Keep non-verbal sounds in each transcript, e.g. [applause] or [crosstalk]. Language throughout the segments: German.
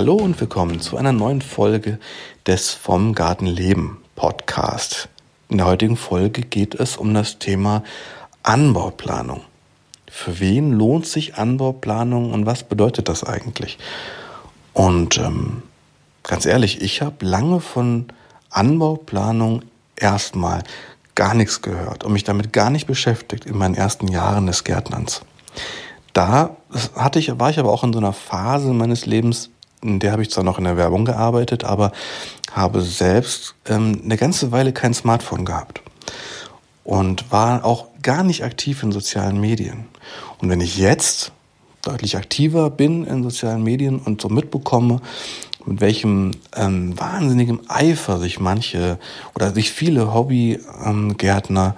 Hallo und willkommen zu einer neuen Folge des Vom Garten Leben Podcast. In der heutigen Folge geht es um das Thema Anbauplanung. Für wen lohnt sich Anbauplanung und was bedeutet das eigentlich? Und ähm, ganz ehrlich, ich habe lange von Anbauplanung erstmal gar nichts gehört und mich damit gar nicht beschäftigt in meinen ersten Jahren des Gärtnerns. Da hatte ich, war ich aber auch in so einer Phase meines Lebens, in der habe ich zwar noch in der Werbung gearbeitet, aber habe selbst ähm, eine ganze Weile kein Smartphone gehabt und war auch gar nicht aktiv in sozialen Medien. Und wenn ich jetzt deutlich aktiver bin in sozialen Medien und so mitbekomme, mit welchem ähm, wahnsinnigem Eifer sich manche oder sich viele Hobbygärtner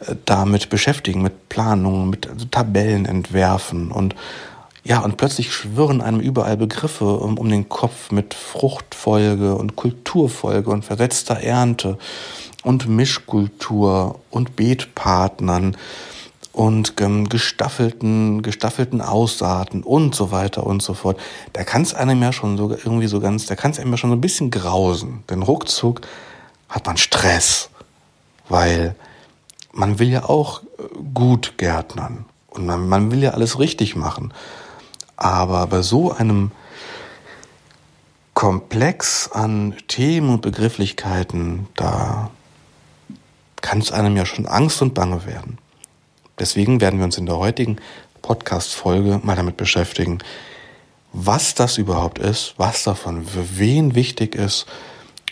äh, damit beschäftigen, mit Planungen, mit also Tabellen entwerfen und ja, und plötzlich schwirren einem überall Begriffe um, um den Kopf mit Fruchtfolge und Kulturfolge und versetzter Ernte und Mischkultur und Beetpartnern und ähm, gestaffelten, gestaffelten Aussaaten und so weiter und so fort. Da kann es einem ja schon so irgendwie so ganz, da kann es einem ja schon so ein bisschen grausen. Denn ruckzuck hat man Stress, weil man will ja auch äh, gut gärtnern und man, man will ja alles richtig machen. Aber bei so einem Komplex an Themen und Begrifflichkeiten, da kann es einem ja schon Angst und Bange werden. Deswegen werden wir uns in der heutigen Podcast-Folge mal damit beschäftigen, was das überhaupt ist, was davon für wen wichtig ist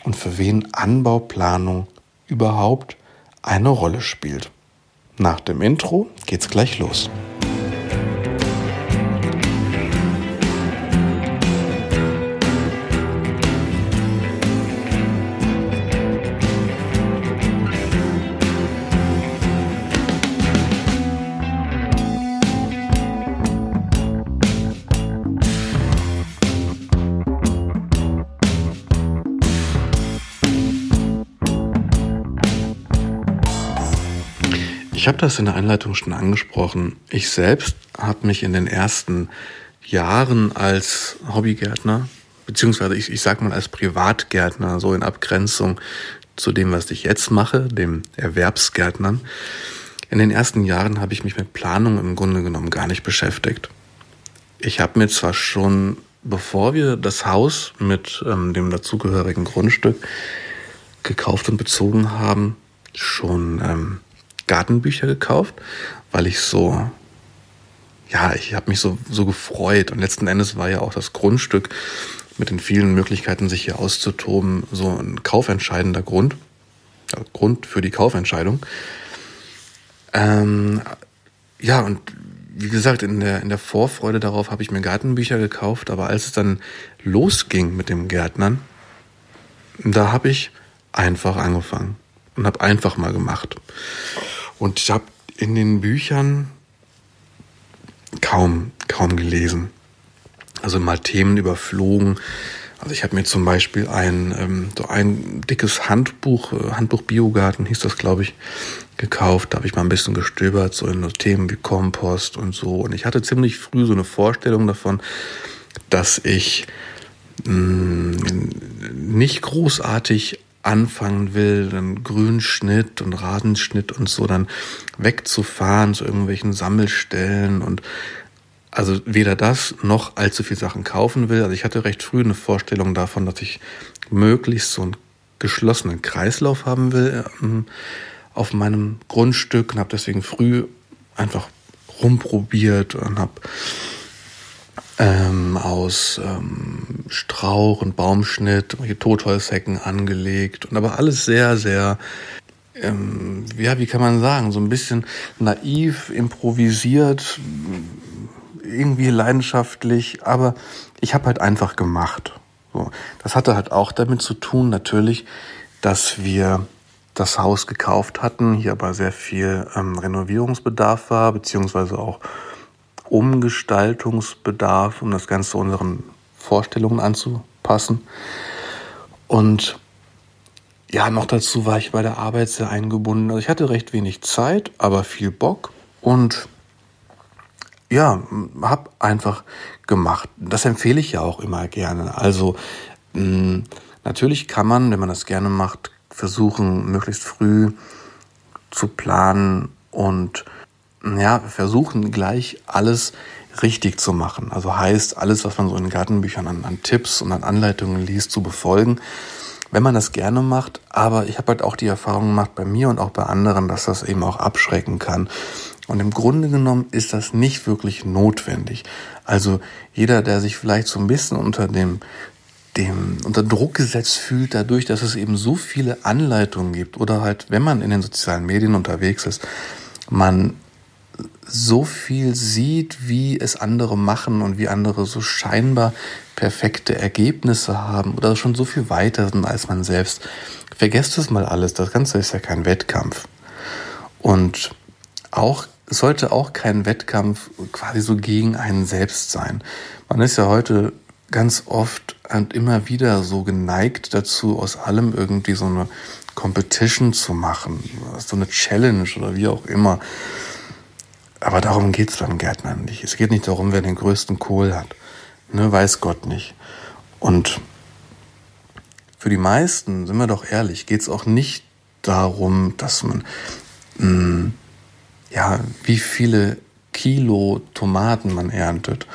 und für wen Anbauplanung überhaupt eine Rolle spielt. Nach dem Intro geht's gleich los. Ich habe das in der Einleitung schon angesprochen. Ich selbst habe mich in den ersten Jahren als Hobbygärtner, beziehungsweise ich, ich sag mal als Privatgärtner, so in Abgrenzung zu dem, was ich jetzt mache, dem Erwerbsgärtnern. In den ersten Jahren habe ich mich mit Planung im Grunde genommen gar nicht beschäftigt. Ich habe mir zwar schon, bevor wir das Haus mit ähm, dem dazugehörigen Grundstück gekauft und bezogen haben, schon ähm, Gartenbücher gekauft, weil ich so, ja, ich habe mich so, so gefreut. Und letzten Endes war ja auch das Grundstück mit den vielen Möglichkeiten, sich hier auszutoben, so ein kaufentscheidender Grund. Ja, Grund für die Kaufentscheidung. Ähm, ja, und wie gesagt, in der, in der Vorfreude darauf habe ich mir Gartenbücher gekauft, aber als es dann losging mit dem Gärtnern, da habe ich einfach angefangen und habe einfach mal gemacht. Und ich habe in den Büchern kaum, kaum gelesen. Also mal Themen überflogen. Also ich habe mir zum Beispiel ein, ähm, so ein dickes Handbuch, äh, Handbuch Biogarten hieß das, glaube ich, gekauft. Da habe ich mal ein bisschen gestöbert, so in so Themen wie Kompost und so. Und ich hatte ziemlich früh so eine Vorstellung davon, dass ich mh, mm, nicht großartig anfangen will, dann Grünschnitt und Rasenschnitt und so dann wegzufahren zu irgendwelchen Sammelstellen und also weder das noch allzu viel Sachen kaufen will. Also ich hatte recht früh eine Vorstellung davon, dass ich möglichst so einen geschlossenen Kreislauf haben will ähm, auf meinem Grundstück und habe deswegen früh einfach rumprobiert und habe ähm, aus ähm, Strauch und Baumschnitt, Totholzhecken angelegt und aber alles sehr, sehr, ähm, ja, wie kann man sagen, so ein bisschen naiv, improvisiert, irgendwie leidenschaftlich, aber ich habe halt einfach gemacht. So. Das hatte halt auch damit zu tun, natürlich, dass wir das Haus gekauft hatten, hier aber sehr viel ähm, Renovierungsbedarf war, beziehungsweise auch Umgestaltungsbedarf, um das Ganze unseren Vorstellungen anzupassen. Und ja, noch dazu war ich bei der Arbeit sehr eingebunden. Also ich hatte recht wenig Zeit, aber viel Bock. Und ja, habe einfach gemacht. Das empfehle ich ja auch immer gerne. Also mh, natürlich kann man, wenn man das gerne macht, versuchen, möglichst früh zu planen und ja, versuchen gleich alles richtig zu machen. Also heißt, alles, was man so in Gartenbüchern an, an Tipps und an Anleitungen liest, zu befolgen. Wenn man das gerne macht, aber ich habe halt auch die Erfahrung gemacht bei mir und auch bei anderen, dass das eben auch abschrecken kann. Und im Grunde genommen ist das nicht wirklich notwendig. Also jeder, der sich vielleicht so ein bisschen unter dem dem unter Druck gesetzt fühlt, dadurch, dass es eben so viele Anleitungen gibt oder halt, wenn man in den sozialen Medien unterwegs ist, man so viel sieht, wie es andere machen und wie andere so scheinbar perfekte Ergebnisse haben oder schon so viel weiter sind als man selbst. Vergesst es mal alles, das Ganze ist ja kein Wettkampf. Und auch sollte auch kein Wettkampf quasi so gegen einen selbst sein. Man ist ja heute ganz oft und immer wieder so geneigt dazu, aus allem irgendwie so eine Competition zu machen, so eine Challenge oder wie auch immer. Aber darum geht es beim Gärtnern nicht. Es geht nicht darum, wer den größten Kohl hat. Ne, weiß Gott nicht. Und für die meisten, sind wir doch ehrlich, geht es auch nicht darum, dass man, mh, hm, ja, wie viele Kilo Tomaten man erntet.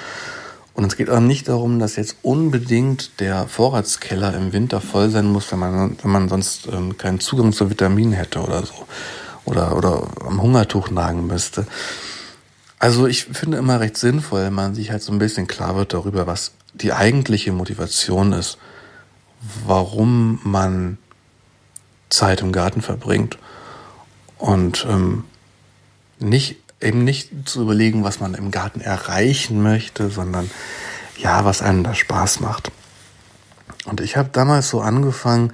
Und es geht auch nicht darum, dass jetzt unbedingt der Vorratskeller im Winter voll sein muss, wenn man, wenn man sonst ähm, keinen Zugang zu Vitaminen hätte oder so. Oder, oder am Hungertuch nagen müsste. Also ich finde immer recht sinnvoll, wenn man sich halt so ein bisschen klar wird darüber, was die eigentliche Motivation ist, warum man Zeit im Garten verbringt. Und ähm, nicht eben nicht zu überlegen, was man im Garten erreichen möchte, sondern ja, was einem da Spaß macht. Und ich habe damals so angefangen,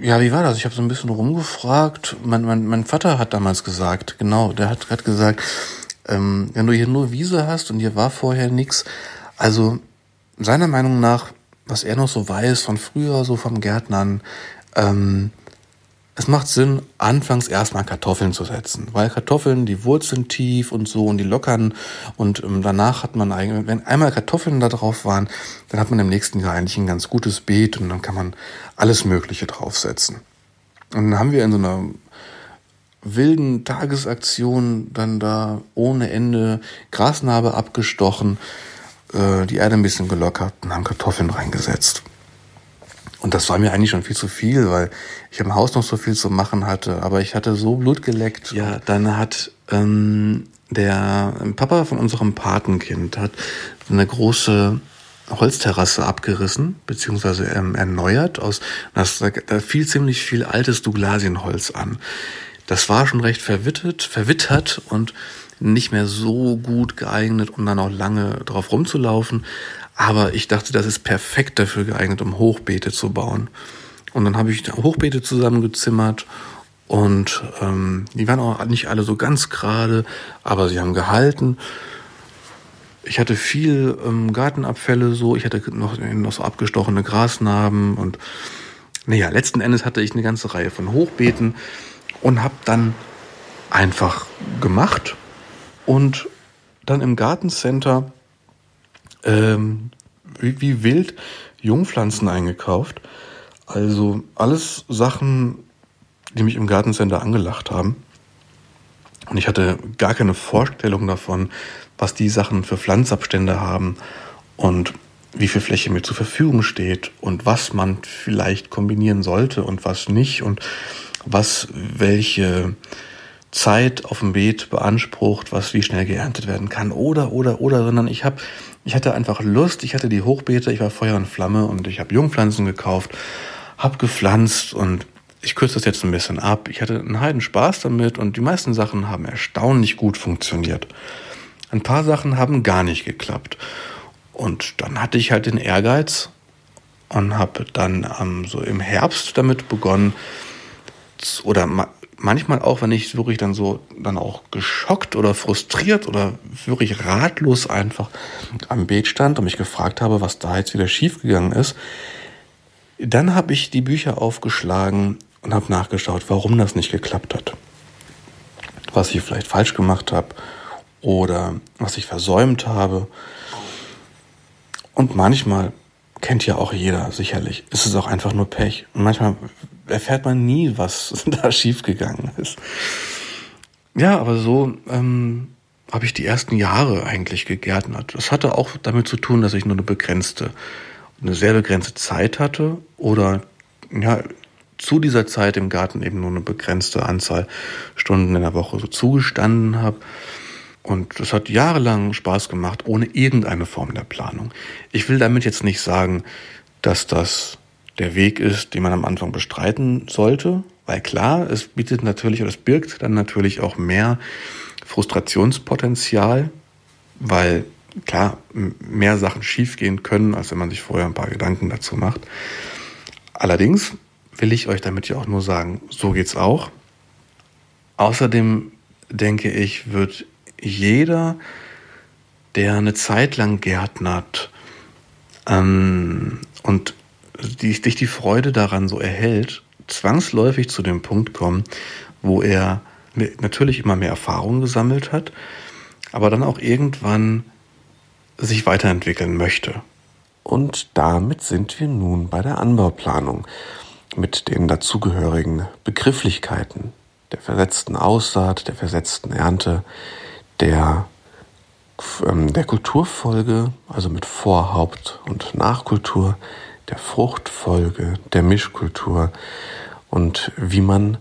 ja, wie war das? Ich habe so ein bisschen rumgefragt. Mein, mein, mein Vater hat damals gesagt, genau, der hat, hat gesagt, ähm, wenn du hier nur Wiese hast und hier war vorher nichts, also seiner Meinung nach, was er noch so weiß von früher, so vom Gärtnern, ähm, es macht Sinn, anfangs erstmal Kartoffeln zu setzen, weil Kartoffeln, die Wurzeln tief und so und die lockern und ähm, danach hat man eigentlich, wenn einmal Kartoffeln da drauf waren, dann hat man im nächsten Jahr eigentlich ein ganz gutes Beet und dann kann man alles Mögliche draufsetzen. Und dann haben wir in so einer wilden Tagesaktion dann da ohne Ende Grasnarbe abgestochen, äh, die Erde ein bisschen gelockert und haben Kartoffeln reingesetzt. Und das war mir eigentlich schon viel zu viel, weil ich im Haus noch so viel zu machen hatte. Aber ich hatte so Blut geleckt. Ja, dann hat ähm, der Papa von unserem Patenkind hat eine große Holzterrasse abgerissen, beziehungsweise ähm, erneuert. Aus, das, da fiel ziemlich viel altes Douglasienholz an. Das war schon recht verwittert, verwittert und nicht mehr so gut geeignet, um dann auch lange drauf rumzulaufen. Aber ich dachte, das ist perfekt dafür geeignet, um Hochbeete zu bauen. Und dann habe ich Hochbeete zusammengezimmert und ähm, die waren auch nicht alle so ganz gerade, aber sie haben gehalten. Ich hatte viel ähm, Gartenabfälle so, ich hatte noch, noch so abgestochene Grasnarben und naja, letzten Endes hatte ich eine ganze Reihe von Hochbeeten und habe dann einfach gemacht und dann im Gartencenter ähm, wie, wild Jungpflanzen eingekauft. Also alles Sachen, die mich im Gartencenter angelacht haben. Und ich hatte gar keine Vorstellung davon, was die Sachen für Pflanzabstände haben und wie viel Fläche mir zur Verfügung steht und was man vielleicht kombinieren sollte und was nicht und was welche Zeit auf dem Beet beansprucht, was wie schnell geerntet werden kann oder oder oder, sondern ich habe ich hatte einfach Lust, ich hatte die Hochbeete, ich war Feuer und Flamme und ich habe Jungpflanzen gekauft, habe gepflanzt und ich kürze das jetzt ein bisschen ab. Ich hatte einen heiden Spaß damit und die meisten Sachen haben erstaunlich gut funktioniert. Ein paar Sachen haben gar nicht geklappt. Und dann hatte ich halt den Ehrgeiz und habe dann ähm, so im Herbst damit begonnen, oder manchmal auch, wenn ich wirklich dann so dann auch geschockt oder frustriert oder wirklich ratlos einfach am Beet stand und mich gefragt habe, was da jetzt wieder schiefgegangen ist, dann habe ich die Bücher aufgeschlagen und habe nachgeschaut, warum das nicht geklappt hat. Was ich vielleicht falsch gemacht habe oder was ich versäumt habe. Und manchmal kennt ja auch jeder sicherlich, ist es auch einfach nur Pech. Und manchmal erfährt man nie, was [laughs] da schiefgegangen ist. Ja, aber so ähm, habe ich die ersten Jahre eigentlich gegärtnert. Das hatte auch damit zu tun, dass ich nur eine begrenzte, eine sehr begrenzte Zeit hatte oder ja, zu dieser Zeit im Garten eben nur eine begrenzte Anzahl Stunden in der Woche so zugestanden habe. Und das hat jahrelang Spaß gemacht, ohne irgendeine Form der Planung. Ich will damit jetzt nicht sagen, dass das der Weg ist, den man am Anfang bestreiten sollte, weil klar, es bietet natürlich oder es birgt dann natürlich auch mehr Frustrationspotenzial, weil klar, mehr Sachen schiefgehen können, als wenn man sich vorher ein paar Gedanken dazu macht. Allerdings will ich euch damit ja auch nur sagen, so geht's auch. Außerdem denke ich, wird jeder, der eine Zeit lang gärtnert ähm, und die, dich die Freude daran so erhält, zwangsläufig zu dem Punkt kommen, wo er natürlich immer mehr Erfahrung gesammelt hat, aber dann auch irgendwann sich weiterentwickeln möchte. Und damit sind wir nun bei der Anbauplanung mit den dazugehörigen Begrifflichkeiten der versetzten Aussaat, der versetzten Ernte, der, ähm, der Kulturfolge, also mit Vorhaupt- und Nachkultur, der Fruchtfolge, der Mischkultur und wie man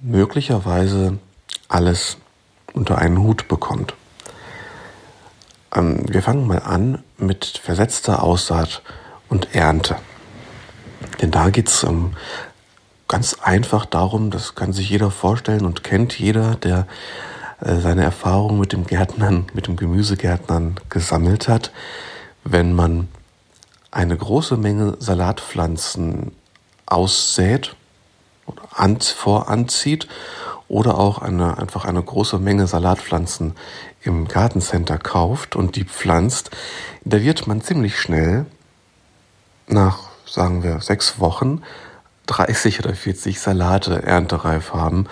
möglicherweise alles unter einen Hut bekommt. Ähm, wir fangen mal an mit versetzter Aussaat und Ernte. Denn da geht es um, ganz einfach darum, das kann sich jeder vorstellen und kennt jeder, der seine Erfahrungen mit dem Gärtnern, mit dem Gemüsegärtnern gesammelt hat. Wenn man eine große Menge Salatpflanzen aussät oder an, voranzieht oder auch eine, einfach eine große Menge Salatpflanzen im Gartencenter kauft und die pflanzt, da wird man ziemlich schnell nach, sagen wir, sechs Wochen 30 oder 40 Salate erntereif haben.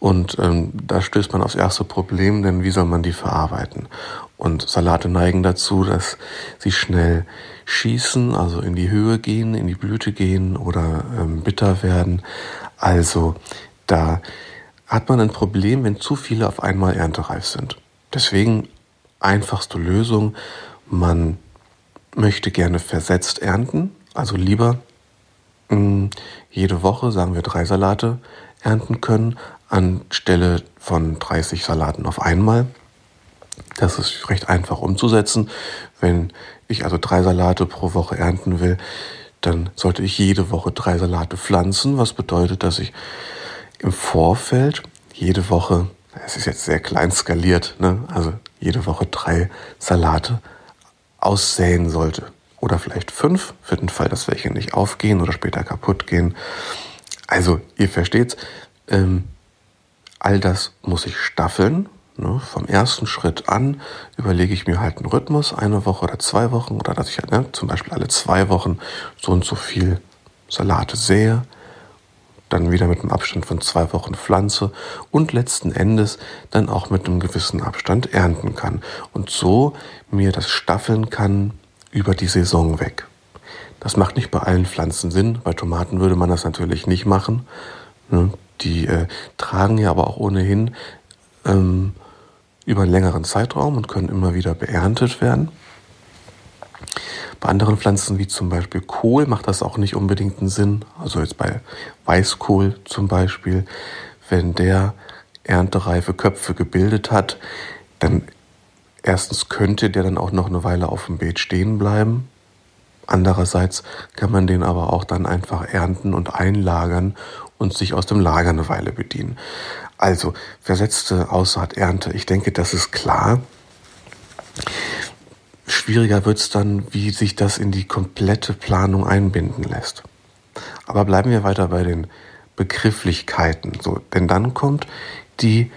Und ähm, da stößt man aufs erste Problem, denn wie soll man die verarbeiten? Und Salate neigen dazu, dass sie schnell schießen, also in die Höhe gehen, in die Blüte gehen oder ähm, bitter werden. Also da hat man ein Problem, wenn zu viele auf einmal erntereif sind. Deswegen einfachste Lösung, man möchte gerne versetzt ernten, also lieber mh, mm, jede Woche, sagen wir, drei Salate ernten können, anstelle von 30 Salaten auf einmal. Das ist recht einfach umzusetzen. Wenn ich also drei Salate pro Woche ernten will, dann sollte ich jede Woche drei Salate pflanzen, was bedeutet, dass ich im Vorfeld jede Woche, es ist jetzt sehr klein skaliert, ne? also jede Woche drei Salate aussäen sollte. Oder vielleicht fünf, für den Fall, dass welche nicht aufgehen oder später kaputt gehen. Also, ihr versteht's, ähm, all das muss ich staffeln, Ne, vom ersten Schritt an überlege ich mir halt einen Rhythmus, eine Woche oder zwei Wochen, oder dass ich ne, zum Beispiel alle zwei Wochen so und so viel Salate sähe, dann wieder mit einem Abstand von zwei Wochen pflanze und letzten Endes dann auch mit einem gewissen Abstand ernten kann. Und so mir das staffeln kann über die Saison weg. Das macht nicht bei allen Pflanzen Sinn. Bei Tomaten würde man das natürlich nicht machen. Die äh, tragen ja aber auch ohnehin ähm, über einen längeren Zeitraum und können immer wieder beerntet werden. Bei anderen Pflanzen wie zum Beispiel Kohl macht das auch nicht unbedingt einen Sinn. Also jetzt bei Weißkohl zum Beispiel, wenn der erntereife Köpfe gebildet hat, dann erstens könnte der dann auch noch eine Weile auf dem Beet stehen bleiben. Andererseits kann man den aber auch dann einfach ernten und einlagern und sich aus dem Lager eine Weile bedienen. Also versetzte Aussaat, Ernte, ich denke, das ist klar. Schwieriger wird es dann, wie sich das in die komplette Planung einbinden lässt. Aber bleiben wir weiter bei den Begrifflichkeiten. So, denn dann kommt die,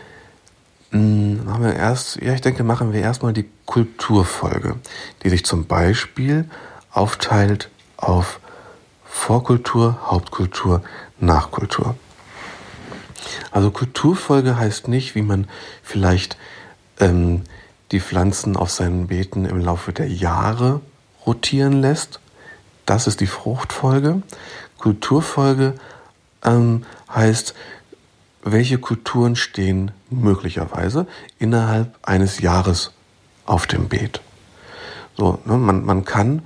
mh, hm, machen wir erst, ja, ich denke, machen wir erstmal die Kulturfolge, die sich zum Beispiel aufteilt auf Vorkultur, Hauptkultur, Nachkultur. Also Kulturfolge heißt nicht, wie man vielleicht ähm, die Pflanzen auf seinen Beeten im Laufe der Jahre rotieren lässt. Das ist die Fruchtfolge. Kulturfolge ähm, heißt, welche Kulturen stehen möglicherweise innerhalb eines Jahres auf dem Beet. So, ne, man, man kann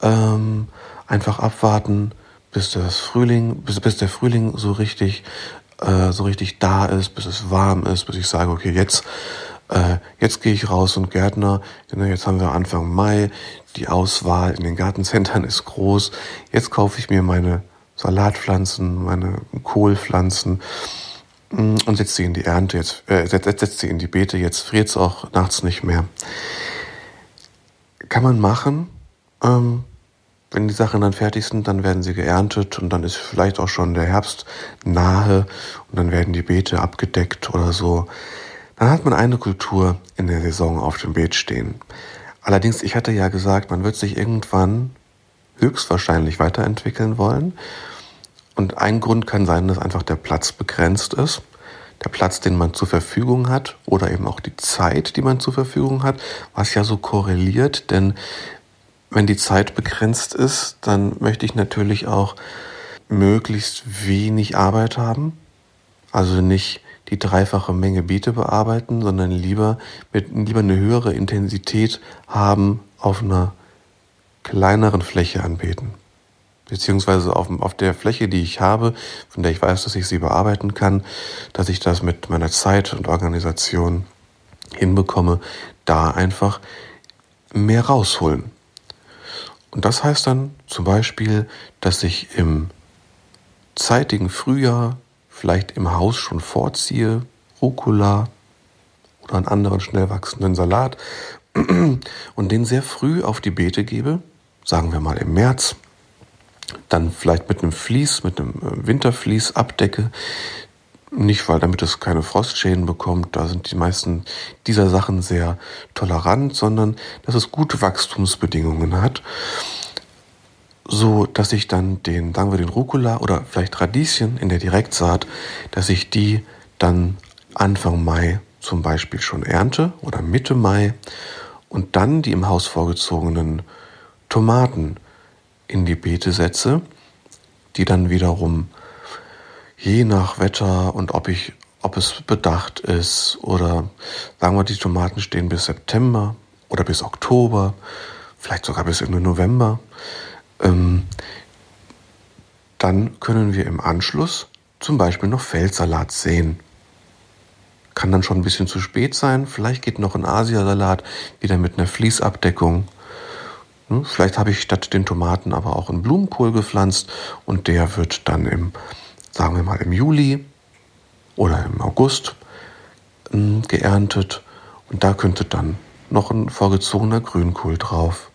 ähm, einfach abwarten, bis das Frühling, bis, bis der Frühling so richtig, äh, so richtig da ist, bis es warm ist, bis ich sage, okay, jetzt, äh, jetzt gehe ich raus und Gärtner, ne, jetzt haben wir Anfang Mai, die Auswahl in den Gartencentern ist groß, jetzt kaufe ich mir meine Salatpflanzen, meine Kohlpflanzen mm, und setze sie in die Ernte, jetzt äh, setze setz sie in die Beete, jetzt friert es auch nachts nicht mehr. Kann man machen. Ähm, wenn die Sachen dann fertig sind, dann werden sie geerntet und dann ist vielleicht auch schon der Herbst nahe und dann werden die Beete abgedeckt oder so. Dann hat man eine Kultur in der Saison auf dem Beet stehen. Allerdings, ich hatte ja gesagt, man wird sich irgendwann höchstwahrscheinlich weiterentwickeln wollen. Und ein Grund kann sein, dass einfach der Platz begrenzt ist. Der Platz, den man zur Verfügung hat oder eben auch die Zeit, die man zur Verfügung hat, was ja so korreliert, denn wenn die Zeit begrenzt ist, dann möchte ich natürlich auch möglichst wenig Arbeit haben. Also nicht die dreifache Menge Beete bearbeiten, sondern lieber mit lieber eine höhere Intensität haben auf einer kleineren Fläche anbeten. Beziehungsweise auf, auf der Fläche, die ich habe, von der ich weiß, dass ich sie bearbeiten kann, dass ich das mit meiner Zeit und Organisation hinbekomme, da einfach mehr rausholen. Und das heißt dann zum Beispiel, dass ich im zeitigen Frühjahr vielleicht im Haus schon vorziehe, Rucola oder einen anderen schnell wachsenden Salat [clears throat] und den sehr früh auf die Beete gebe, sagen wir mal im März, dann vielleicht mit einem Vlies, mit einem äh, Wintervlies abdecke. Nicht, weil damit es keine Frostschäden bekommt, da sind die meisten dieser Sachen sehr tolerant, sondern dass es gute Wachstumsbedingungen hat, so dass ich dann den, sagen wir den Rucola oder vielleicht Radieschen in der Direktsaat, dass ich die dann Anfang Mai zum Beispiel schon ernte oder Mitte Mai und dann die im Haus vorgezogenen Tomaten in die Beete setze, die dann wiederum je nach Wetter und ob ich ob es bedacht ist oder sagen wir, die Tomaten stehen bis September oder bis Oktober, vielleicht sogar bis Ende November, ähm, dann können wir im Anschluss zum Beispiel noch Feldsalat sehen. Kann dann schon ein bisschen zu spät sein. Vielleicht geht noch ein Asiasalat wieder mit einer Fließabdeckung. Hm, vielleicht habe ich statt den Tomaten aber auch einen Blumenkohl gepflanzt und der wird dann im, sagen wir mal, im Juli oder im August hm, geerntet und da könnte dann noch ein vorgezogener Grünkohl drauf.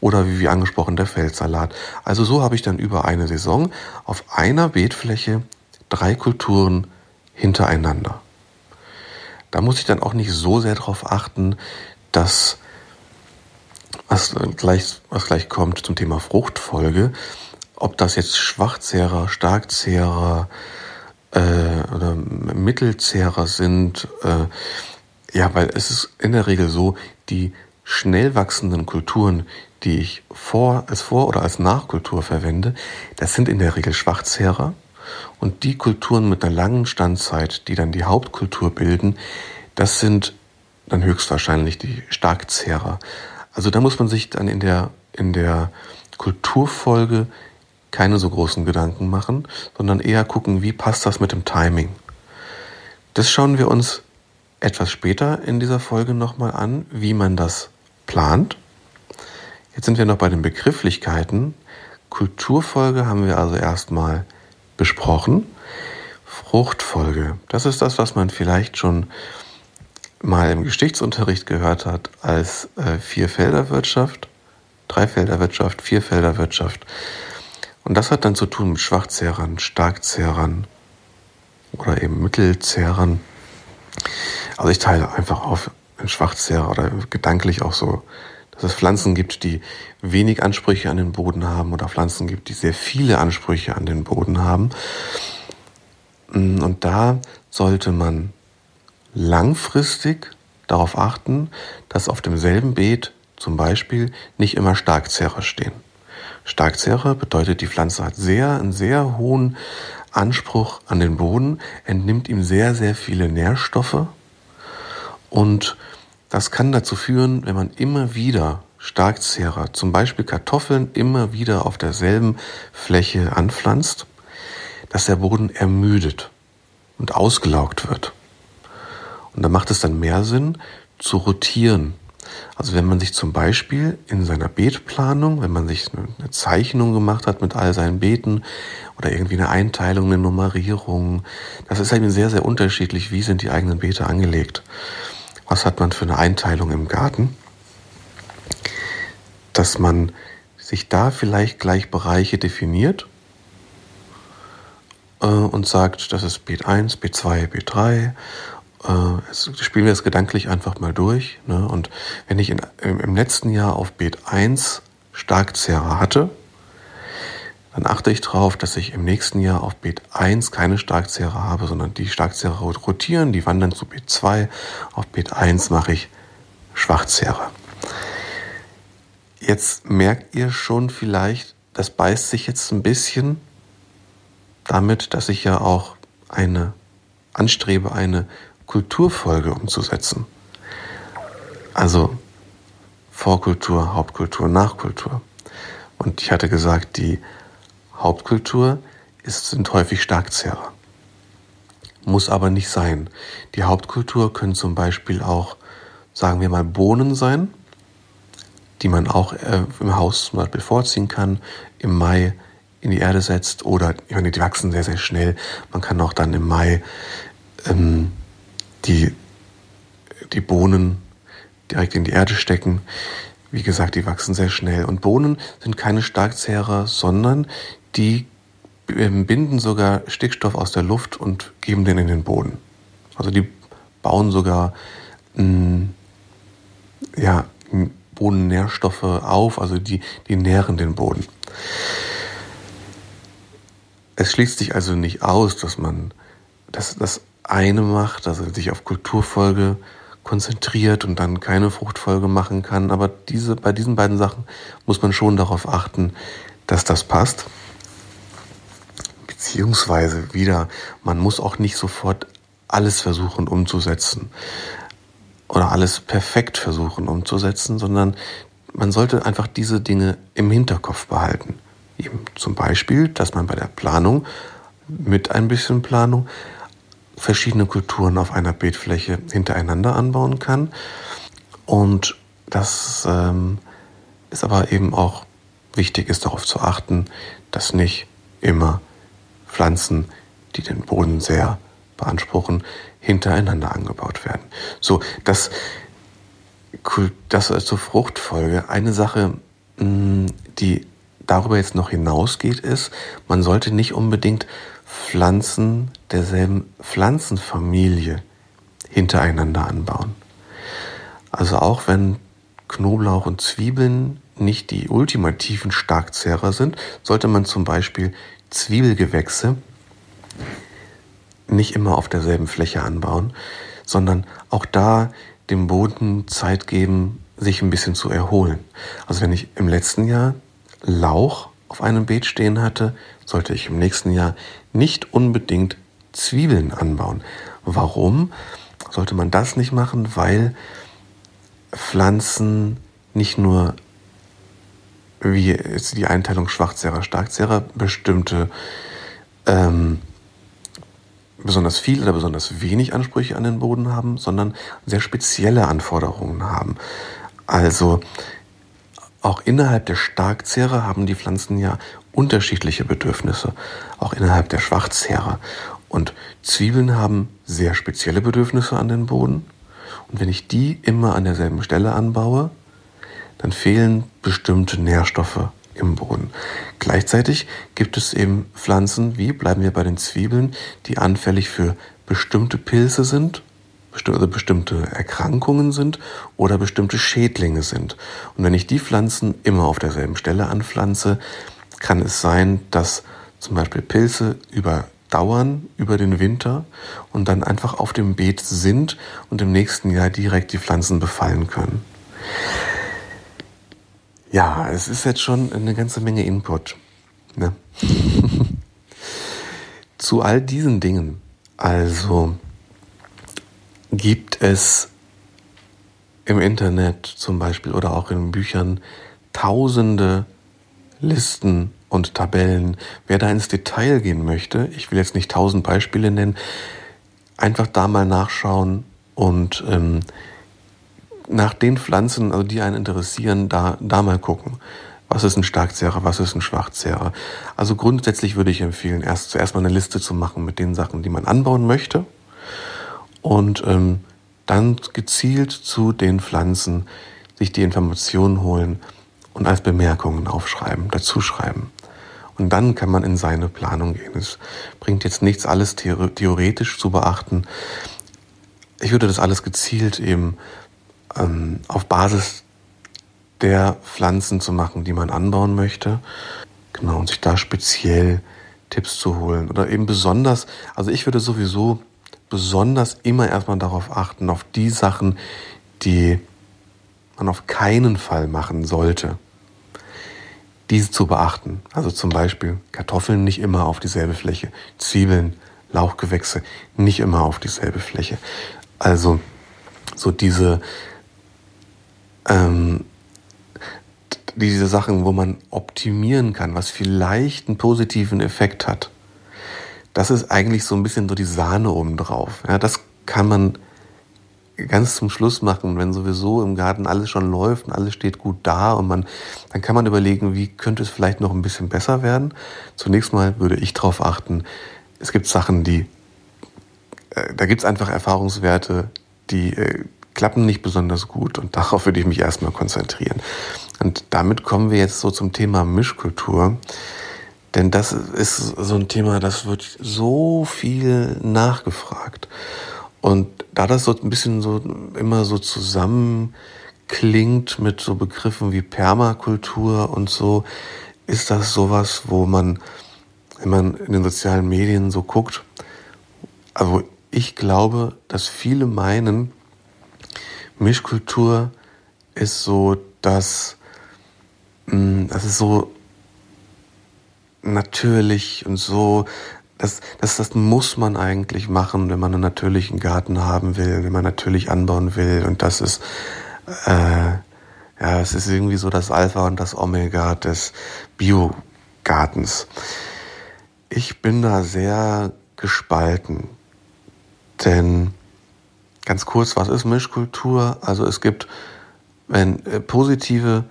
Oder wie, angesprochen der Feldsalat. Also so habe ich dann über eine Saison auf einer Beetfläche drei Kulturen hintereinander. Da muss ich dann auch nicht so sehr darauf achten, dass was gleich, was gleich kommt zum Thema Fruchtfolge, ob das jetzt Schwachzehrer, Starkzehrer äh, oder Mittelzehrer sind, äh, ja, weil es ist in der Regel so, die schnell wachsenden Kulturen, die ich vor, als Vor- oder als Nachkultur verwende, das sind in der Regel Schwachzehrer. Und die Kulturen mit einer langen Standzeit, die dann die Hauptkultur bilden, das sind dann höchstwahrscheinlich die Starkzehrer. Also da muss man sich dann in der, in der Kulturfolge keine so großen Gedanken machen, sondern eher gucken, wie passt das mit dem Timing. Das schauen wir uns etwas später in dieser Folge nochmal an, wie man das plant. Jetzt sind wir noch bei den Begrifflichkeiten. Kulturfolge haben wir also erstmal besprochen. Fruchtfolge, das ist das, was man vielleicht schon mal im Geschichtsunterricht gehört hat als äh, Vierfelderwirtschaft, Dreifelderwirtschaft, Vierfelderwirtschaft. Und das hat dann zu tun mit Schwachzehrern, Starkzehrern oder eben Mittelzehrern. Also ich teile einfach auf in Schwachzehrer oder gedanklich auch so, dass es Pflanzen gibt, die wenig Ansprüche an den Boden haben oder Pflanzen gibt, die sehr viele Ansprüche an den Boden haben. Und da sollte man langfristig darauf achten, dass auf demselben Beet zum Beispiel nicht immer Starkzehrer stehen. Starkzehrer bedeutet, die Pflanze hat sehr, einen sehr hohen Anspruch an den Boden, entnimmt ihm sehr, sehr viele Nährstoffe und das kann dazu führen, wenn man immer wieder Starkzehrer, zum Beispiel Kartoffeln, immer wieder auf derselben Fläche anpflanzt, dass der Boden ermüdet und ausgelaugt wird. Und da macht es dann mehr Sinn zu rotieren. Also wenn man sich zum Beispiel in seiner Beetplanung, wenn man sich eine Zeichnung gemacht hat mit all seinen Beeten oder irgendwie eine Einteilung, eine Nummerierung, das ist eben sehr, sehr unterschiedlich, wie sind die eigenen Beete angelegt. Was hat man für eine Einteilung im Garten? Dass man sich da vielleicht gleich Bereiche definiert äh, und sagt, das ist Beet 1, Beet 2, Beet 3. Äh, jetzt spielen wir das gedanklich einfach mal durch. Ne? Und wenn ich in, im, im letzten Jahr auf Beet 1 Starkzehrer hatte, dann achte ich darauf, dass ich im nächsten Jahr auf Beet 1 keine Starkzehrer habe, sondern die Starkzehrer rotieren, die wandern zu Beet 2. Auf Beet 1 mache ich Schwachzehrer. Jetzt merkt ihr schon vielleicht, das beißt sich jetzt ein bisschen damit, dass ich ja auch eine anstrebe, eine Kulturfolge umzusetzen. Also Vorkultur, Hauptkultur, Nachkultur. Und ich hatte gesagt, die Hauptkultur ist, sind häufig Starkzehrer. Muss aber nicht sein. Die Hauptkultur können zum Beispiel auch, sagen wir mal, Bohnen sein, die man auch äh, im Haus zum Beispiel vorziehen kann, im Mai in die Erde setzt oder, ich meine, die wachsen sehr, sehr schnell. Man kann auch dann im Mai ähm, die, die Bohnen direkt in die Erde stecken. Wie gesagt, die wachsen sehr schnell. Und Bohnen sind keine Starkzehrer, sondern die ähm, binden sogar Stickstoff aus der Luft und geben den in den Boden. Also die bauen sogar mh, mm, ja, Bodennährstoffe auf, also die, die nähren den Boden. Es schließt sich also nicht aus, dass man das, das eine macht, also sich auf Kulturfolge konzentriert und dann keine Fruchtfolge machen kann. Aber diese, bei diesen beiden Sachen muss man schon darauf achten, dass das passt. Beziehungsweise wieder, man muss auch nicht sofort alles versuchen umzusetzen oder alles perfekt versuchen umzusetzen, sondern man sollte einfach diese Dinge im Hinterkopf behalten. Eben zum Beispiel, dass man bei der Planung mit ein bisschen Planung verschiedene Kulturen auf einer Beetfläche hintereinander anbauen kann. Und das ähm, ist aber eben auch wichtig ist, darauf zu achten, dass nicht immer Pflanzen, die den Boden sehr beanspruchen, hintereinander angebaut werden. So, das, das zur Fruchtfolge. Eine Sache, mm, die darüber jetzt noch hinausgeht, ist, man sollte nicht unbedingt Pflanzen derselben Pflanzenfamilie hintereinander anbauen. Also auch wenn Knoblauch und Zwiebeln nicht die ultimativen Starkzehrer sind, sollte man zum Beispiel Zwiebelgewächse nicht immer auf derselben Fläche anbauen, sondern auch da dem Boden Zeit geben, sich ein bisschen zu erholen. Also wenn ich im letzten Jahr Lauch auf einem Beet stehen hatte, sollte ich im nächsten Jahr nicht unbedingt Zwiebeln anbauen. Warum sollte man das nicht machen? Weil Pflanzen nicht nur wie ist die Einteilung Schwachzehrer, Starkzehrer, bestimmte ähm, besonders viel oder besonders wenig Ansprüche an den Boden haben, sondern sehr spezielle Anforderungen haben. Also auch innerhalb der Starkzehrer haben die Pflanzen ja unterschiedliche Bedürfnisse, auch innerhalb der Schwachzehrer. Und Zwiebeln haben sehr spezielle Bedürfnisse an den Boden. Und wenn ich die immer an derselben Stelle anbaue, dann fehlen bestimmte Nährstoffe im Boden. Gleichzeitig gibt es eben Pflanzen, wie bleiben wir bei den Zwiebeln, die anfällig für bestimmte Pilze sind, bestimmte Erkrankungen sind oder bestimmte Schädlinge sind. Und wenn ich die Pflanzen immer auf derselben Stelle anpflanze, kann es sein, dass zum Beispiel Pilze über dauern über den Winter und dann einfach auf dem Beet sind und im nächsten Jahr direkt die Pflanzen befallen können. Ja, es ist jetzt schon eine ganze Menge Input. Ne? [laughs] Zu all diesen Dingen, also gibt es im Internet zum Beispiel oder auch in Büchern tausende Listen und Tabellen. Wer da ins Detail gehen möchte, ich will jetzt nicht tausend Beispiele nennen, einfach da mal nachschauen und ähm, nach den Pflanzen, also die einen interessieren, da, da mal gucken. Was ist ein Starkzehrer, was ist ein Schwachzehrer? Also grundsätzlich würde ich empfehlen, erst zuerst mal eine Liste zu machen mit den Sachen, die man anbauen möchte und ähm, dann gezielt zu den Pflanzen sich die Informationen holen und als Bemerkungen aufschreiben, dazu schreiben. Und dann kann man in seine Planung gehen. Es bringt jetzt nichts, alles theoretisch zu beachten. Ich würde das alles gezielt eben ähm, auf Basis der Pflanzen zu machen, die man anbauen möchte. Genau, und sich da speziell Tipps zu holen. Oder eben besonders, also ich würde sowieso besonders immer erstmal darauf achten, auf die Sachen, die man auf keinen Fall machen sollte. Diese zu beachten. Also zum Beispiel Kartoffeln nicht immer auf dieselbe Fläche, Zwiebeln, Lauchgewächse nicht immer auf dieselbe Fläche. Also so diese ähm, diese Sachen, wo man optimieren kann, was vielleicht einen positiven Effekt hat. Das ist eigentlich so ein bisschen so die Sahne obendrauf. Ja, das kann man ganz zum Schluss machen, wenn sowieso im Garten alles schon läuft und alles steht gut da und man, dann kann man überlegen, wie könnte es vielleicht noch ein bisschen besser werden. Zunächst mal würde ich darauf achten, es gibt Sachen, die, äh, da gibt es einfach Erfahrungswerte, die äh, klappen nicht besonders gut und [laughs] darauf würde ich mich erstmal konzentrieren. Und damit kommen wir jetzt so zum Thema Mischkultur. Denn das ist so ein Thema, das wird so viel nachgefragt. Und da das so ein bisschen so immer so zusammenklingt mit so Begriffen wie Permakultur und so, ist das sowas, wo man, wenn man in den sozialen Medien so guckt, also ich glaube, dass viele meinen, Mischkultur ist so, dass mm, das ist so natürlich und so, das, das, das muss man eigentlich machen, wenn man einen natürlichen Garten haben will, wenn man natürlich anbauen will. Und das ist, äh, ja, es ist irgendwie so das Alpha und das Omega des Biogartens. Ich bin da sehr gespalten, denn Ganz kurz, was ist Mischkultur? Also es gibt wenn, äh, positive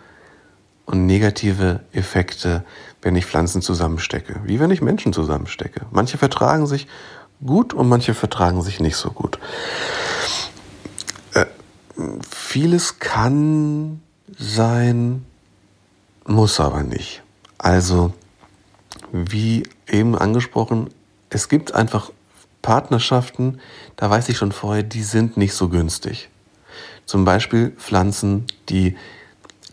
und negative Effekte, wenn ich Pflanzen zusammenstecke, wie wenn ich Menschen zusammenstecke. Manche vertragen sich gut und manche vertragen sich nicht so gut. Äh, vieles kann sein, muss aber nicht. Also, wie eben angesprochen, es gibt einfach Partnerschaften, da weiß ich schon vorher, die sind nicht so günstig. Zum Beispiel Pflanzen, die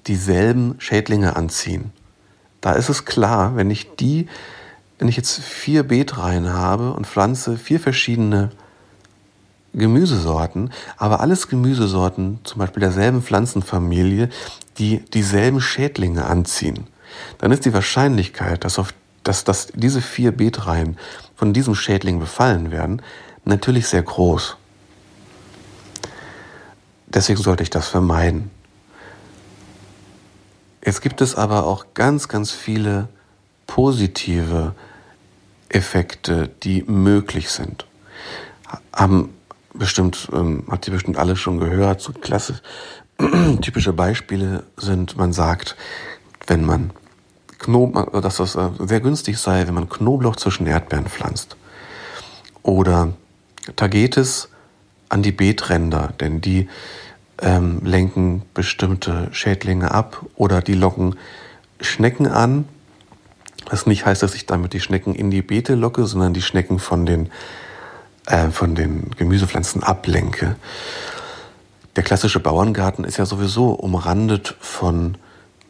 dieselben Schädlinge anziehen. Da ist es klar, wenn ich die, wenn ich jetzt vier Beetreihen habe und pflanze vier verschiedene Gemüsesorten, aber alles Gemüsesorten, zum Beispiel derselben Pflanzenfamilie, die dieselben Schädlinge anziehen, dann ist die Wahrscheinlichkeit, dass, auf, dass, dass diese vier Beetreihen von diesem Schädling befallen werden, natürlich sehr groß. Deswegen sollte ich das vermeiden. Jetzt gibt es aber auch ganz, ganz viele positive Effekte, die möglich sind. Haben bestimmt, ähm, habt ihr bestimmt alle schon gehört, so klasse, [clears throat] typische Beispiele sind, man sagt, wenn man Knob dass das äh, sehr günstig sei, wenn man Knoblauch zwischen Erdbeeren pflanzt. Oder Tagetes an die Beetränder, denn die ähm, lenken bestimmte Schädlinge ab oder die locken Schnecken an. Was nicht heißt, dass ich damit die Schnecken in die Beete locke, sondern die Schnecken von den, äh, von den Gemüsepflanzen ablenke. Der klassische Bauerngarten ist ja sowieso umrandet von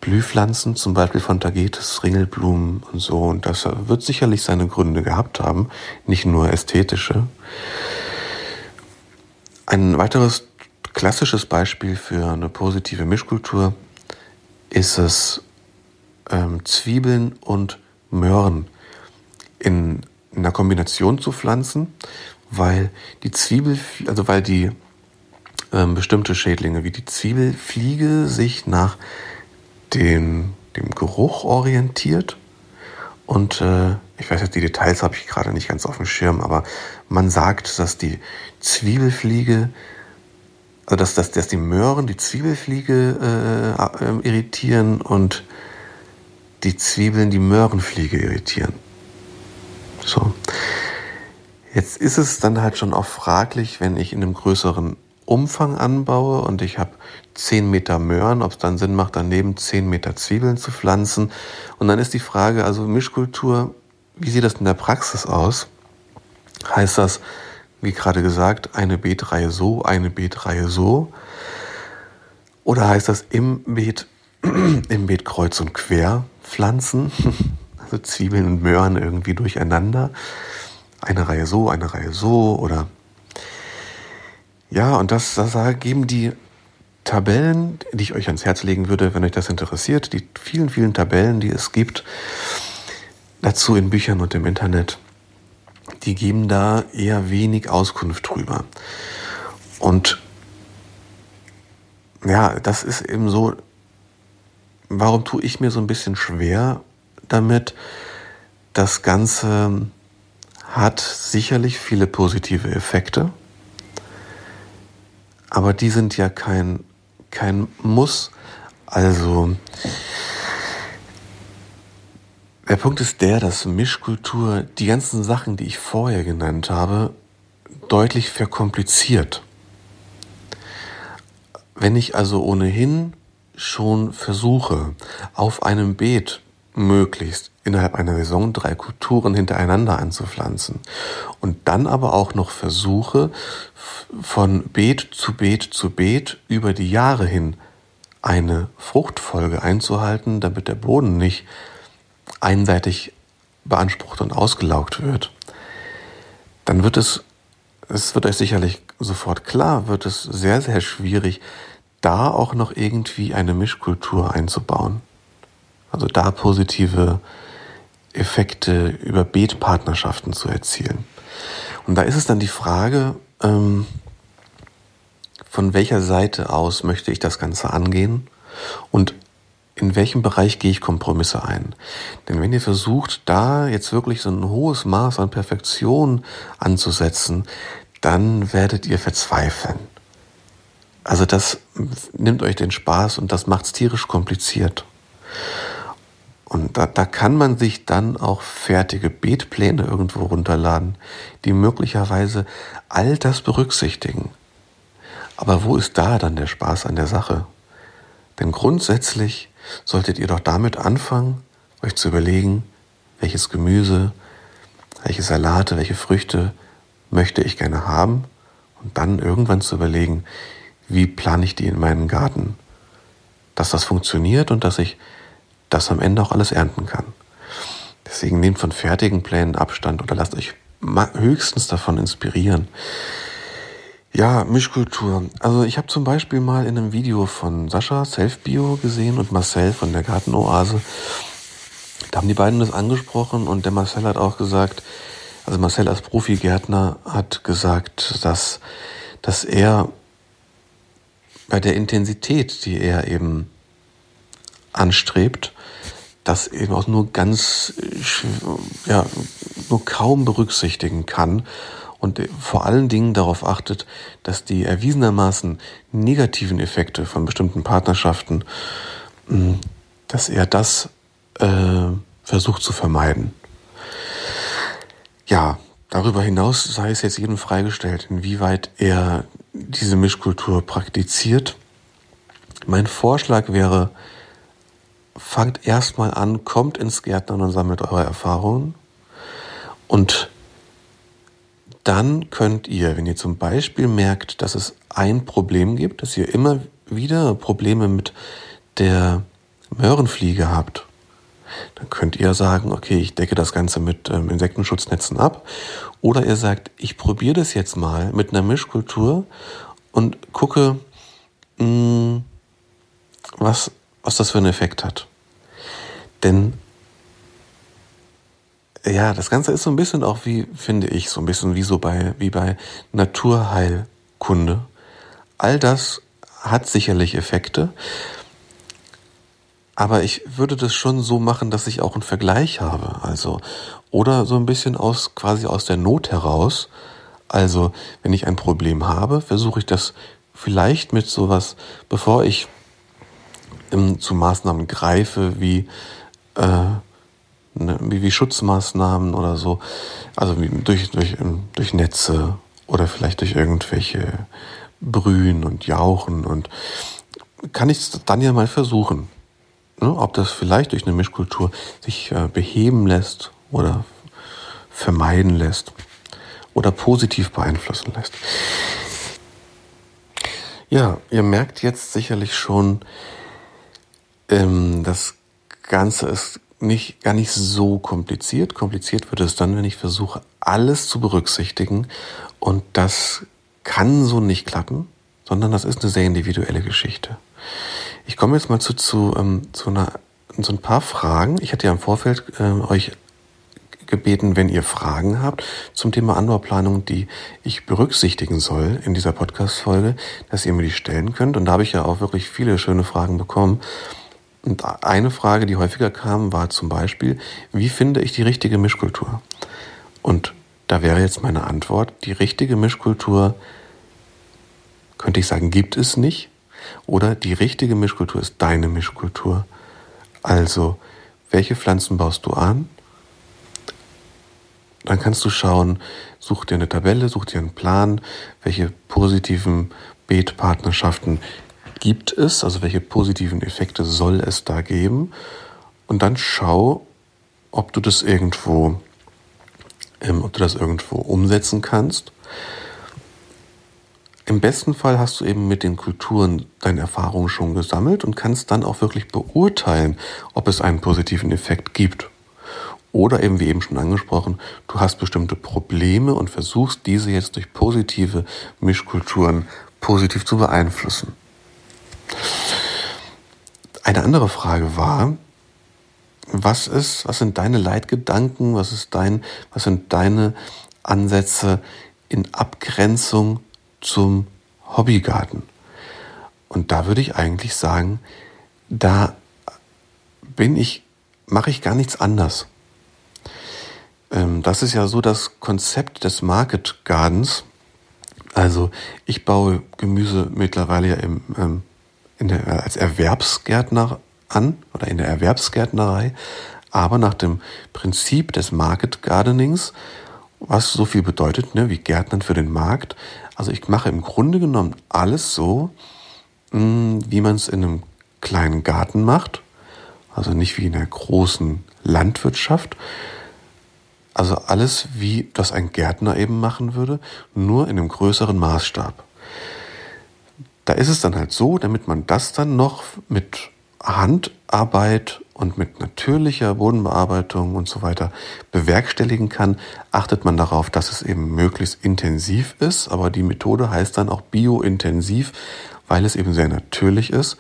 Blühpflanzen, zum Beispiel von Tagetes, Ringelblumen und so. Und das wird sicherlich seine Gründe gehabt haben, nicht nur ästhetische. Ein weiteres klassisches Beispiel für eine positive Mischkultur ist es, ähm, Zwiebeln und Möhren in, in einer Kombination zu pflanzen, weil die Zwiebel, also weil die ähm, bestimmte Schädlinge wie die Zwiebelfliege sich nach den, dem Geruch orientiert. Und äh, ich weiß jetzt, die Details habe ich gerade nicht ganz auf dem Schirm, aber man sagt, dass die Zwiebelfliege, also dass, dass, dass die Möhren die Zwiebelfliege äh, äh, irritieren und die Zwiebeln die Möhrenfliege irritieren. So. Jetzt ist es dann halt schon auch fraglich, wenn ich in einem größeren Umfang anbaue und ich habe 10 Meter Möhren, ob es dann Sinn macht, daneben 10 Meter Zwiebeln zu pflanzen. Und dann ist die Frage, also Mischkultur, wie sieht das in der Praxis aus? Heißt das, wie gerade gesagt, eine Beetreihe so, eine Beetreihe so? Oder heißt das im Beet, [clears throat] im Beet kreuz und quer pflanzen? [laughs] Also Zwiebeln und Möhren irgendwie durcheinander? Eine Reihe so, eine Reihe so oder ja, und das, das geben die Tabellen, die ich euch ans Herz legen würde, wenn euch das interessiert, die vielen, vielen Tabellen, die es gibt, dazu in Büchern und im Internet, die geben da eher wenig Auskunft drüber. Und ja, das ist eben so, warum tue ich mir so ein bisschen schwer damit? Das Ganze hat sicherlich viele positive Effekte aber die sind ja kein, kein Muss. Also der Punkt ist der, dass Mischkultur die ganzen Sachen, die ich vorher genannt habe, deutlich verkompliziert. Wenn ich also ohnehin schon versuche, auf einem Beet möglichst innerhalb einer Saison drei Kulturen hintereinander anzupflanzen und dann aber auch noch versuche, von Beet zu Beet zu Beet über die Jahre hin eine Fruchtfolge einzuhalten, damit der Boden nicht einseitig beansprucht und ausgelaugt wird, dann wird es, es wird euch sicherlich sofort klar, wird es sehr, sehr schwierig, da auch noch irgendwie eine Mischkultur einzubauen. Also da positive Effekte über Beetpartnerschaften zu erzielen. Und da ist es dann die Frage, ähm, von welcher Seite aus möchte ich das Ganze angehen und in welchem Bereich gehe ich Kompromisse ein? Denn wenn ihr versucht, da jetzt wirklich so ein hohes Maß an Perfektion anzusetzen, dann werdet ihr verzweifeln. Also das nimmt euch den Spaß und das macht es tierisch kompliziert. Und da, da kann man sich dann auch fertige Beetpläne irgendwo runterladen, die möglicherweise all das berücksichtigen. Aber wo ist da dann der Spaß an der Sache? Denn grundsätzlich solltet ihr doch damit anfangen, euch zu überlegen, welches Gemüse, welche Salate, welche Früchte möchte ich gerne haben und dann irgendwann zu überlegen, wie plane ich die in meinen Garten, dass das funktioniert und dass ich das am Ende auch alles ernten kann. Deswegen nehmt von fertigen Plänen Abstand oder lasst euch höchstens davon inspirieren. Ja, Mischkultur. Also ich habe zum Beispiel mal in einem Video von Sascha Selfbio gesehen und Marcel von der Gartenoase. Da haben die beiden das angesprochen und der Marcel hat auch gesagt, also Marcel als Profigärtner hat gesagt, dass, dass er bei der Intensität, die er eben anstrebt, das eben auch nur ganz, ja, nur kaum berücksichtigen kann und vor allen Dingen darauf achtet, dass die erwiesenermaßen negativen Effekte von bestimmten Partnerschaften, hm, dass er das äh, versucht zu vermeiden. Ja, darüber hinaus sei es jetzt jedem freigestellt, inwieweit er diese Mischkultur praktiziert. Mein Vorschlag wäre, fangt erstmal an, kommt ins Gärtnern und sammelt eure Erfahrungen. Und dann könnt ihr, wenn ihr zum Beispiel merkt, dass es ein Problem gibt, dass ihr immer wieder Probleme mit der Möhrenfliege habt, dann könnt ihr sagen, okay, ich decke das Ganze mit ähm, Insektenschutznetzen ab. Oder ihr sagt, ich probiere das jetzt mal mit einer Mischkultur und gucke, mh, hm, was, was das für einen Effekt hat. Denn ja, das Ganze ist so ein bisschen auch wie, finde ich, so ein bisschen wie so bei, wie bei Naturheilkunde. All das hat sicherlich Effekte. Aber ich würde das schon so machen, dass ich auch einen Vergleich habe. Also, oder so ein bisschen aus, quasi aus der Not heraus. Also, wenn ich ein Problem habe, versuche ich das vielleicht mit sowas, bevor ich zu Maßnahmen greife, wie, äh, ne, wie, Schutzmaßnahmen oder so. Also wie durch, durch, ähm, durch Netze oder vielleicht durch irgendwelche Brühen und Jauchen und kann ich es dann ja mal versuchen ne, ob das vielleicht durch eine Mischkultur sich äh, beheben lässt oder vermeiden lässt oder positiv beeinflussen lässt. Ja, ihr merkt jetzt sicherlich schon, ähm, das Ganze ist nicht, gar nicht so kompliziert. Kompliziert wird es dann, wenn ich versuche, alles zu berücksichtigen. Und das kann so nicht klappen, sondern das ist eine sehr individuelle Geschichte. Ich komme jetzt mal zu, zu, ähm, zu einer, so ein paar Fragen. Ich hatte ja im Vorfeld äh, euch gebeten, wenn ihr Fragen habt zum Thema Anbauplanung, die ich berücksichtigen soll in dieser Podcast-Folge, dass ihr mir die stellen könnt. Und da habe ich ja auch wirklich viele schöne Fragen bekommen. Und eine Frage, die häufiger kam, war zum Beispiel, wie finde ich die richtige Mischkultur? Und da wäre jetzt meine Antwort, die richtige Mischkultur, könnte ich sagen, gibt es nicht. Oder die richtige Mischkultur ist deine Mischkultur. Also, welche Pflanzen baust du an? Dann kannst du schauen, such dir eine Tabelle, such dir einen Plan, welche positiven Beetpartnerschaften gibt es, also welche positiven Effekte soll es da geben. Und dann schau, ob du das irgendwo, ähm, ob du das irgendwo umsetzen kannst. Im besten Fall hast du eben mit den Kulturen deine Erfahrungen schon gesammelt und kannst dann auch wirklich beurteilen, ob es einen positiven Effekt gibt. Oder eben, wie eben schon angesprochen, du hast bestimmte Probleme und versuchst diese jetzt durch positive Mischkulturen positiv zu beeinflussen. Eine andere Frage war, was ist, was sind deine Leitgedanken, was ist dein, was sind deine Ansätze in Abgrenzung zum Hobbygarten. Und da würde ich eigentlich sagen, da bin ich, mache ich gar nichts anders. Ähm, das ist ja so das Konzept des Market Gardens. Also ich baue Gemüse mittlerweile ja im, ähm, der, als Erwerbsgärtner an oder in der Erwerbsgärtnerei, aber nach dem Prinzip des Market Gardenings, was so viel bedeutet, ne, wie Gärtnern für den Markt, also ich mache im Grunde genommen alles so, hm, wie man es in einem kleinen Garten macht. Also nicht wie in einer großen Landwirtschaft. Also alles, wie das ein Gärtner eben machen würde, nur in einem größeren Maßstab. Da ist es dann halt so, damit man das dann noch mit Handarbeit und mit natürlicher Bodenbearbeitung und so weiter bewerkstelligen kann, achtet man darauf, dass es eben möglichst intensiv ist. Aber die Methode heißt dann auch biointensiv, weil es eben sehr natürlich ist.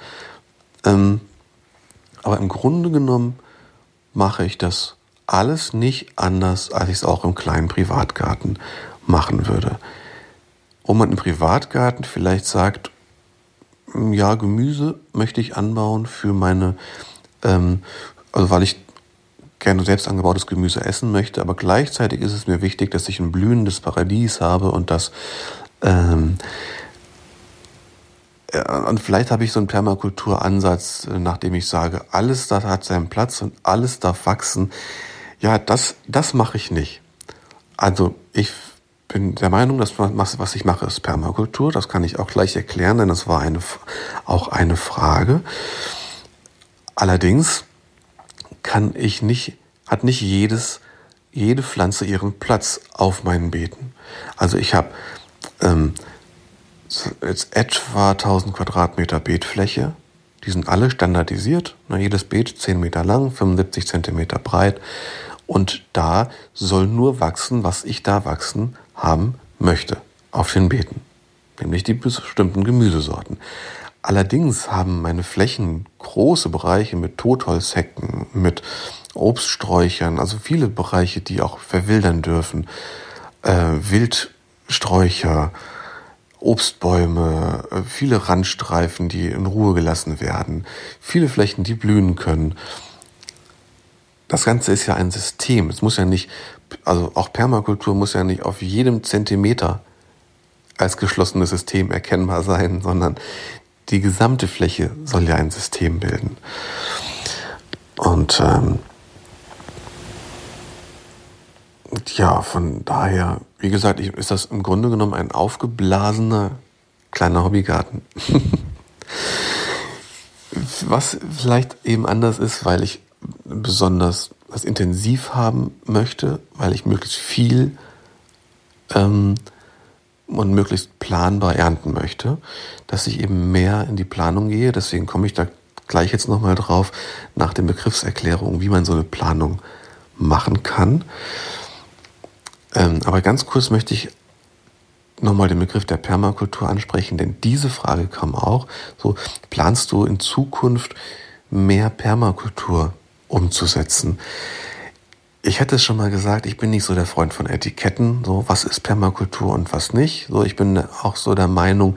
Ähm, aber im Grunde genommen mache ich das alles nicht anders, als ich es auch im kleinen Privatgarten machen würde. Wo man im Privatgarten vielleicht sagt, ja, Gemüse möchte ich anbauen für meine, ähm, also weil ich gerne selbst angebautes Gemüse essen möchte, aber gleichzeitig ist es mir wichtig, dass ich ein blühendes Paradies habe und dass ähm, und vielleicht habe ich so einen Permakulturansatz, äh, nachdem ich sage, alles da hat seinen Platz und alles darf wachsen. Ja, das, das mache ich nicht. Also ich bin der Meinung, dass was ich mache, ist Permakultur. Das kann ich auch gleich erklären, denn das war eine, auch eine Frage. Allerdings kann ich nicht, hat nicht jedes, jede Pflanze ihren Platz auf meinen Beeten. Also ich habe ähm, jetzt etwa 1000 Quadratmeter Beetfläche, Die sind alle standardisiert. Na, jedes Beet 10 Meter lang, 75 Zentimeter breit. Und da soll nur wachsen, was ich da wachsen haben möchte auf den Beeten. Nämlich die bestimmten Gemüsesorten. Allerdings haben meine Flächen große Bereiche mit Totholzhecken, mit Obststräuchern, also viele Bereiche, die auch verwildern dürfen, äh, Wildsträucher, Obstbäume, äh, viele Randstreifen, die in Ruhe gelassen werden, viele Flächen, die blühen können. Das Ganze ist ja ein System. Es muss ja nicht, also auch Permakultur muss ja nicht auf jedem Zentimeter als geschlossenes System erkennbar sein, sondern die gesamte Fläche soll ja ein System bilden. Und ähm, ja, von daher, wie gesagt, ist das im Grunde genommen ein aufgeblasener kleiner Hobbygarten. [laughs] Was vielleicht eben anders ist, weil ich besonders das intensiv haben möchte, weil ich möglichst viel ähm, und möglichst planbar ernten möchte, dass ich eben mehr in die Planung gehe. Deswegen komme ich da gleich jetzt nochmal drauf nach den Begriffserklärungen, wie man so eine Planung machen kann. Ähm, aber ganz kurz möchte ich nochmal den Begriff der Permakultur ansprechen, denn diese Frage kam auch. So, planst du in Zukunft mehr Permakultur umzusetzen? Ich hätte es schon mal gesagt, ich bin nicht so der Freund von Etiketten, so was ist Permakultur und was nicht. So, ich bin auch so der Meinung,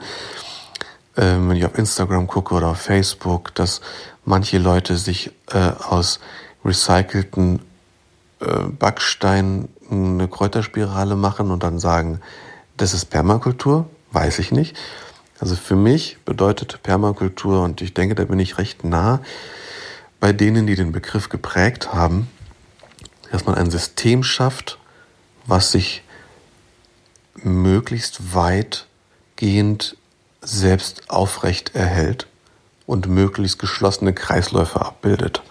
äh, wenn ich auf Instagram gucke oder auf Facebook, dass manche Leute sich äh, aus recycelten äh, Backsteinen eine Kräuterspirale machen und dann sagen, das ist Permakultur, weiß ich nicht. Also für mich bedeutet Permakultur, und ich denke, da bin ich recht nah bei denen, die den Begriff geprägt haben, dass man ein System schafft, was sich möglichst weitgehend selbst aufrecht erhält und möglichst geschlossene Kreisläufe abbildet.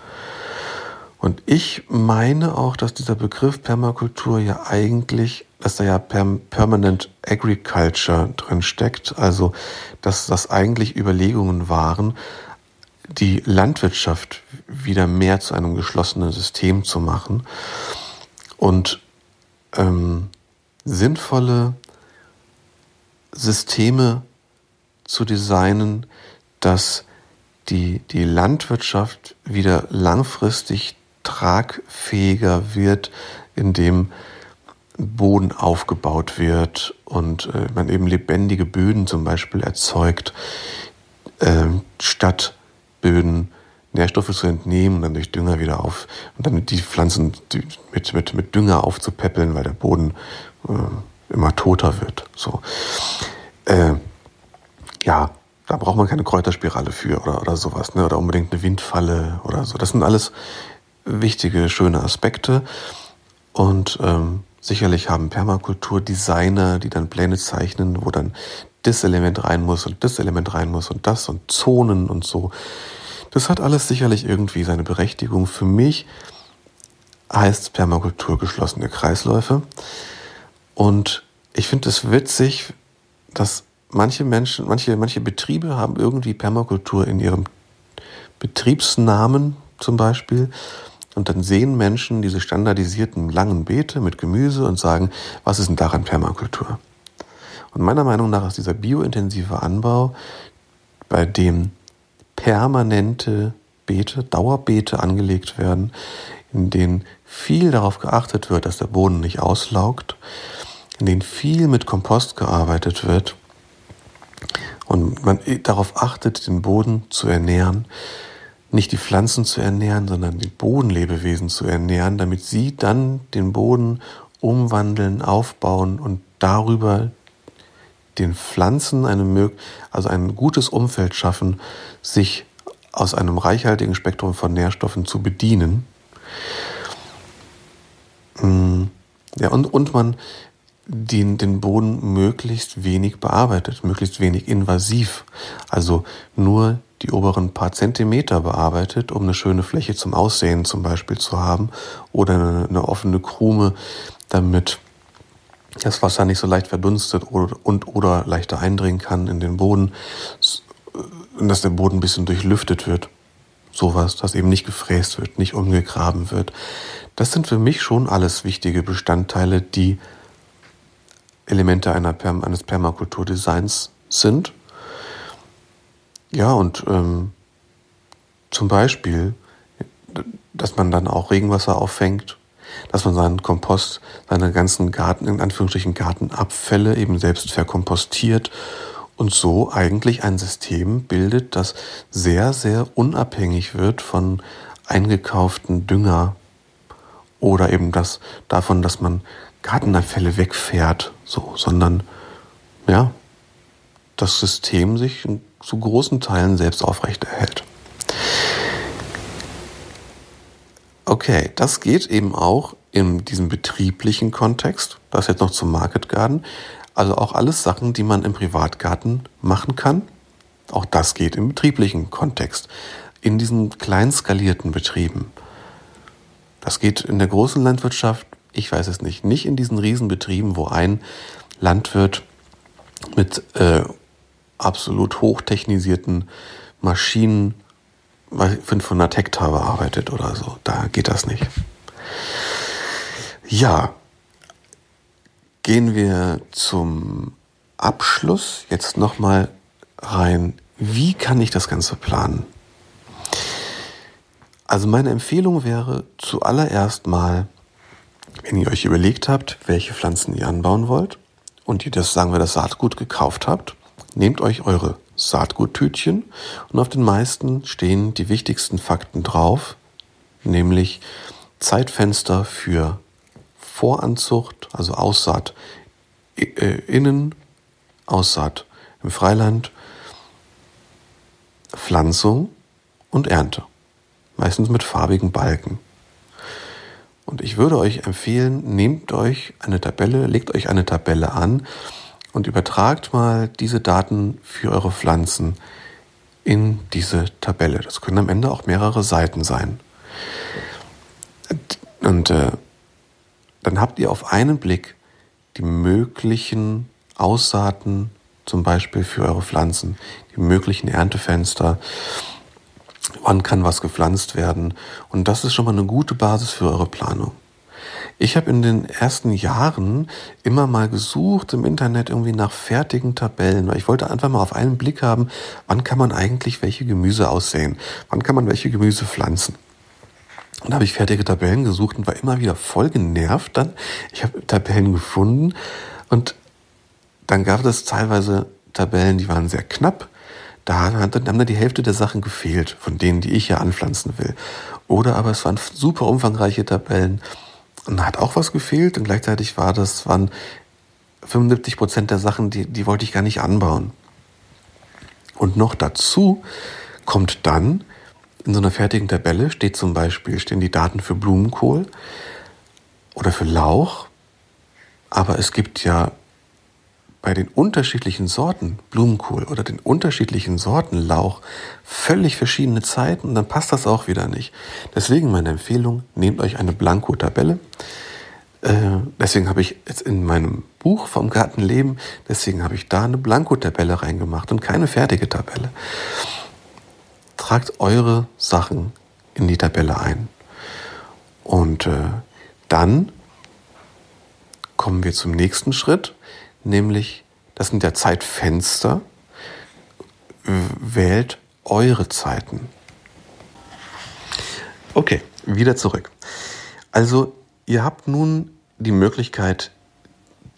Und ich meine auch, dass dieser Begriff Permakultur ja eigentlich, dass da ja Permanent Agriculture drin steckt, also dass das eigentlich Überlegungen waren, die Landwirtschaft wieder mehr zu einem geschlossenen System zu machen und ähm, sinnvolle Systeme zu designen, dass die, die Landwirtschaft wieder langfristig tragfähiger wird, indem Boden aufgebaut wird und äh, man eben lebendige Böden zum Beispiel erzeugt, äh, statt Böden Nährstoffe zu entnehmen und dann durch Dünger wieder auf und dann die Pflanzen mit, mit, mit Dünger aufzupäppeln, weil der Boden äh, immer toter wird. So. Äh, ja, da braucht man keine Kräuterspirale für oder, oder sowas, ne? oder unbedingt eine Windfalle oder so. Das sind alles wichtige, schöne Aspekte. Und ähm, sicherlich haben Permakulturdesigner, die dann Pläne zeichnen, wo dann das Element rein muss und das Element rein muss und das und Zonen und so. Das hat alles sicherlich irgendwie seine Berechtigung. Für mich heißt Permakultur geschlossene Kreisläufe. Und ich finde es witzig, dass manche Menschen, manche, manche Betriebe haben irgendwie Permakultur in ihrem Betriebsnamen zum Beispiel. Und dann sehen Menschen diese standardisierten langen Beete mit Gemüse und sagen, was ist denn daran Permakultur? Und meiner Meinung nach ist dieser biointensive Anbau, bei dem permanente Beete, Dauerbeete angelegt werden, in denen viel darauf geachtet wird, dass der Boden nicht auslaugt, in denen viel mit Kompost gearbeitet wird und man darauf achtet, den Boden zu ernähren, nicht die Pflanzen zu ernähren, sondern die Bodenlebewesen zu ernähren, damit sie dann den Boden umwandeln, aufbauen und darüber den Pflanzen eine, also ein gutes Umfeld schaffen, sich aus einem reichhaltigen Spektrum von Nährstoffen zu bedienen. Mm, ja, und, und man den, den Boden möglichst wenig bearbeitet, möglichst wenig invasiv. Also nur die oberen paar Zentimeter bearbeitet, um eine schöne Fläche zum Aussehen zum Beispiel zu haben oder eine, eine offene Krume, damit das Wasser nicht so leicht verdunstet oder, und oder leichter eindringen kann in den Boden, dass der Boden ein bisschen durchlüftet wird. Sowas, dass eben nicht gefräst wird, nicht umgegraben wird. Das sind für mich schon alles wichtige Bestandteile, die Elemente einer, eines Permakulturdesigns sind. Ja, und ähm, zum Beispiel, dass man dann auch Regenwasser auffängt, dass man seinen Kompost, seine ganzen Garten, in Anführungsstrichen Gartenabfälle eben selbst verkompostiert und so eigentlich ein System bildet, das sehr, sehr unabhängig wird von eingekauften Dünger oder eben das davon, dass man Gartenabfälle wegfährt, so, sondern ja, das System sich zu großen Teilen selbst aufrechterhält. Okay, das geht eben auch in diesem betrieblichen Kontext. Das jetzt noch zum Market Garden. Also auch alles Sachen, die man im Privatgarten machen kann. Auch das geht im betrieblichen Kontext. In diesen kleinskalierten Betrieben. Das geht in der großen Landwirtschaft, ich weiß es nicht, nicht in diesen Riesenbetrieben, wo ein Landwirt mit äh, absolut hochtechnisierten Maschinen 500 Hektar bearbeitet oder so. Da geht das nicht. Ja, gehen wir zum Abschluss jetzt nochmal rein. Wie kann ich das Ganze planen? Also meine Empfehlung wäre zuallererst mal, wenn ihr euch überlegt habt, welche Pflanzen ihr anbauen wollt und ihr das, sagen wir, das Saatgut gekauft habt, nehmt euch eure Saatguttütchen und auf den meisten stehen die wichtigsten Fakten drauf, nämlich Zeitfenster für Voranzucht, also Aussaat äh, innen, Aussaat im Freiland, Pflanzung und Ernte, meistens mit farbigen Balken. Und ich würde euch empfehlen, nehmt euch eine Tabelle, legt euch eine Tabelle an und übertragt mal diese Daten für eure Pflanzen in diese Tabelle. Das können am Ende auch mehrere Seiten sein. Und äh, dann habt ihr auf einen Blick die möglichen Aussaaten, zum Beispiel für eure Pflanzen, die möglichen Erntefenster, wann kann was gepflanzt werden. Und das ist schon mal eine gute Basis für eure Planung. Ich habe in den ersten Jahren immer mal gesucht im Internet irgendwie nach fertigen Tabellen, ich wollte einfach mal auf einen Blick haben, wann kann man eigentlich welche Gemüse aussehen, wann kann man welche Gemüse pflanzen. Und da habe ich fertige Tabellen gesucht und war immer wieder voll genervt dann. Ich habe Tabellen gefunden und dann gab es teilweise Tabellen, die waren sehr knapp. Da haben dann die Hälfte der Sachen gefehlt, von denen, die ich ja anpflanzen will. Oder aber es waren super umfangreiche Tabellen und da hat auch was gefehlt und gleichzeitig war das, waren 75 Prozent der Sachen, die, die wollte ich gar nicht anbauen. Und noch dazu kommt dann, in so einer fertigen Tabelle steht zum Beispiel, stehen die Daten für Blumenkohl oder für Lauch, aber es gibt ja bei den unterschiedlichen Sorten Blumenkohl oder den unterschiedlichen Sorten Lauch völlig verschiedene Zeiten und dann passt das auch wieder nicht. Deswegen meine Empfehlung, nehmt euch eine Blanko-Tabelle. Äh, deswegen habe ich jetzt in meinem Buch vom Gartenleben, deswegen habe ich da eine Blanko-Tabelle reingemacht und keine fertige Tabelle. Tragt eure Sachen in die Tabelle ein. Und äh, dann kommen wir zum nächsten Schritt nämlich das sind ja Zeitfenster. Wählt eure Zeiten. Okay, wieder zurück. Also ihr habt nun die Möglichkeit,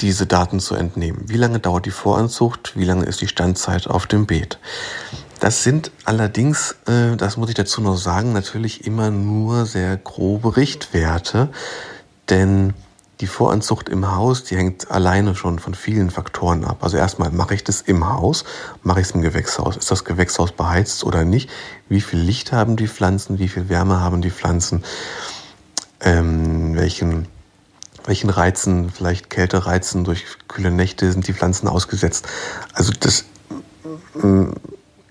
diese Daten zu entnehmen. Wie lange dauert die Voranzucht? Wie lange ist die Standzeit auf dem Beet? Das sind allerdings, äh, das muss ich dazu noch sagen, natürlich immer nur sehr grobe Richtwerte, denn die Voranzucht im Haus, die hängt alleine schon von vielen Faktoren ab. Also erstmal, mache ich das im Haus? Mache ich es im Gewächshaus? Ist das Gewächshaus beheizt oder nicht? Wie viel Licht haben die Pflanzen? Wie viel Wärme haben die Pflanzen? Ähm, welchen, welchen Reizen, vielleicht Kältereizen durch kühle Nächte sind die Pflanzen ausgesetzt? Also das mm,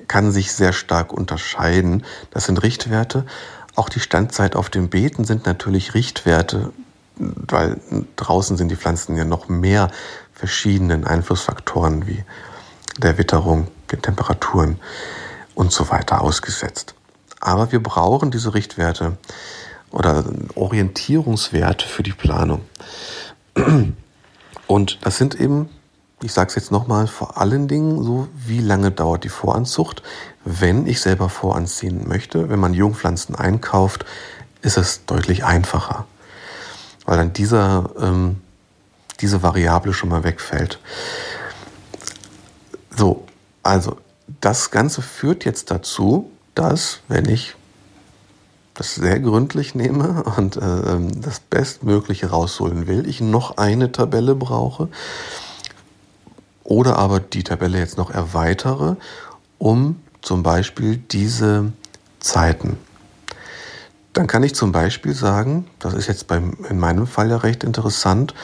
kann sich sehr stark unterscheiden. Das sind Richtwerte. Auch die Standzeit auf den Beeten sind natürlich Richtwerte weil draußen sind die Pflanzen ja noch mehr verschiedenen Einflussfaktoren wie der Witterung den Temperaturen und so weiter ausgesetzt. Aber wir brauchen diese Richtwerte oder Orientierungswerte für die Planung. Und das sind eben, ich sage es jetzt nochmal, vor allen Dingen so, wie lange dauert die Voranzucht. Wenn ich selber voranziehen möchte, wenn man Jungpflanzen einkauft, ist es deutlich einfacher, weil dann dieser, ähm, diese Variable schon mal wegfällt. So, also das Ganze führt jetzt dazu, dass, wenn ich das sehr gründlich nehme und äh, das Bestmögliche rausholen will, ich noch eine Tabelle brauche oder aber die Tabelle jetzt noch erweitere, um zum Beispiel diese Zeiten. Dann kann ich zum Beispiel sagen, das ist jetzt beim, in meinem Fall ja recht interessant,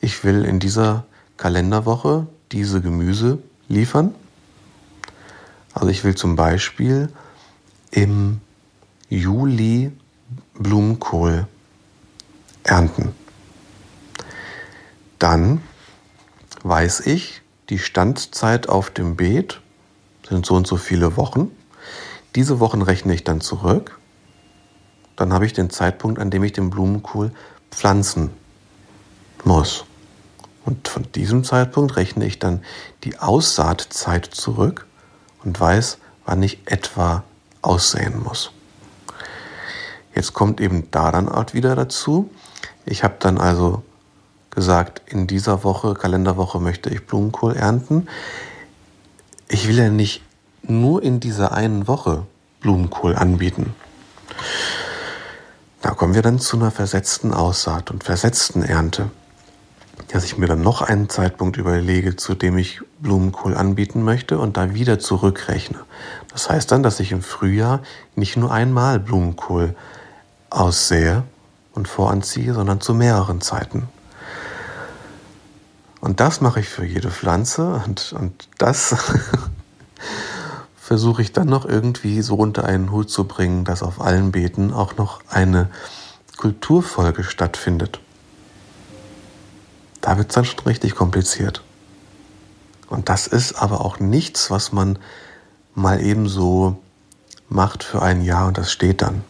ich will in dieser Kalenderwoche diese Gemüse liefern. Also ich will zum Beispiel im Juli Blumenkohl ernten. Dann weiß ich, die Standzeit auf dem Beet sind so und so viele Wochen. Diese Wochen rechne ich dann zurück. Dann habe ich den Zeitpunkt, an dem ich den Blumenkohl pflanzen muss. Und von diesem Zeitpunkt rechne ich dann die Aussaatzeit zurück und weiß, wann ich etwa aussehen muss. Jetzt kommt eben da dann auch wieder dazu. Ich habe dann also gesagt, in dieser Woche, Kalenderwoche möchte ich Blumenkohl ernten. Ich will ja nicht nur in dieser einen Woche Blumenkohl anbieten. Da kommen wir dann zu einer versetzten Aussaat und versetzten Ernte. Dass ich mir dann noch einen Zeitpunkt überlege, zu dem ich Blumenkohl anbieten möchte und da wieder zurückrechne. Das heißt dann, dass ich im Frühjahr nicht nur einmal Blumenkohl aussähe und voranziehe, sondern zu mehreren Zeiten. Und das mache ich für jede Pflanze und, und das [laughs] versuche ich dann noch irgendwie so unter einen Hut zu bringen, dass auf allen Beeten auch noch eine Kulturfolge stattfindet. Da wird es dann schon richtig kompliziert. Und das ist aber auch nichts, was man mal eben so macht für ein Jahr und das steht dann.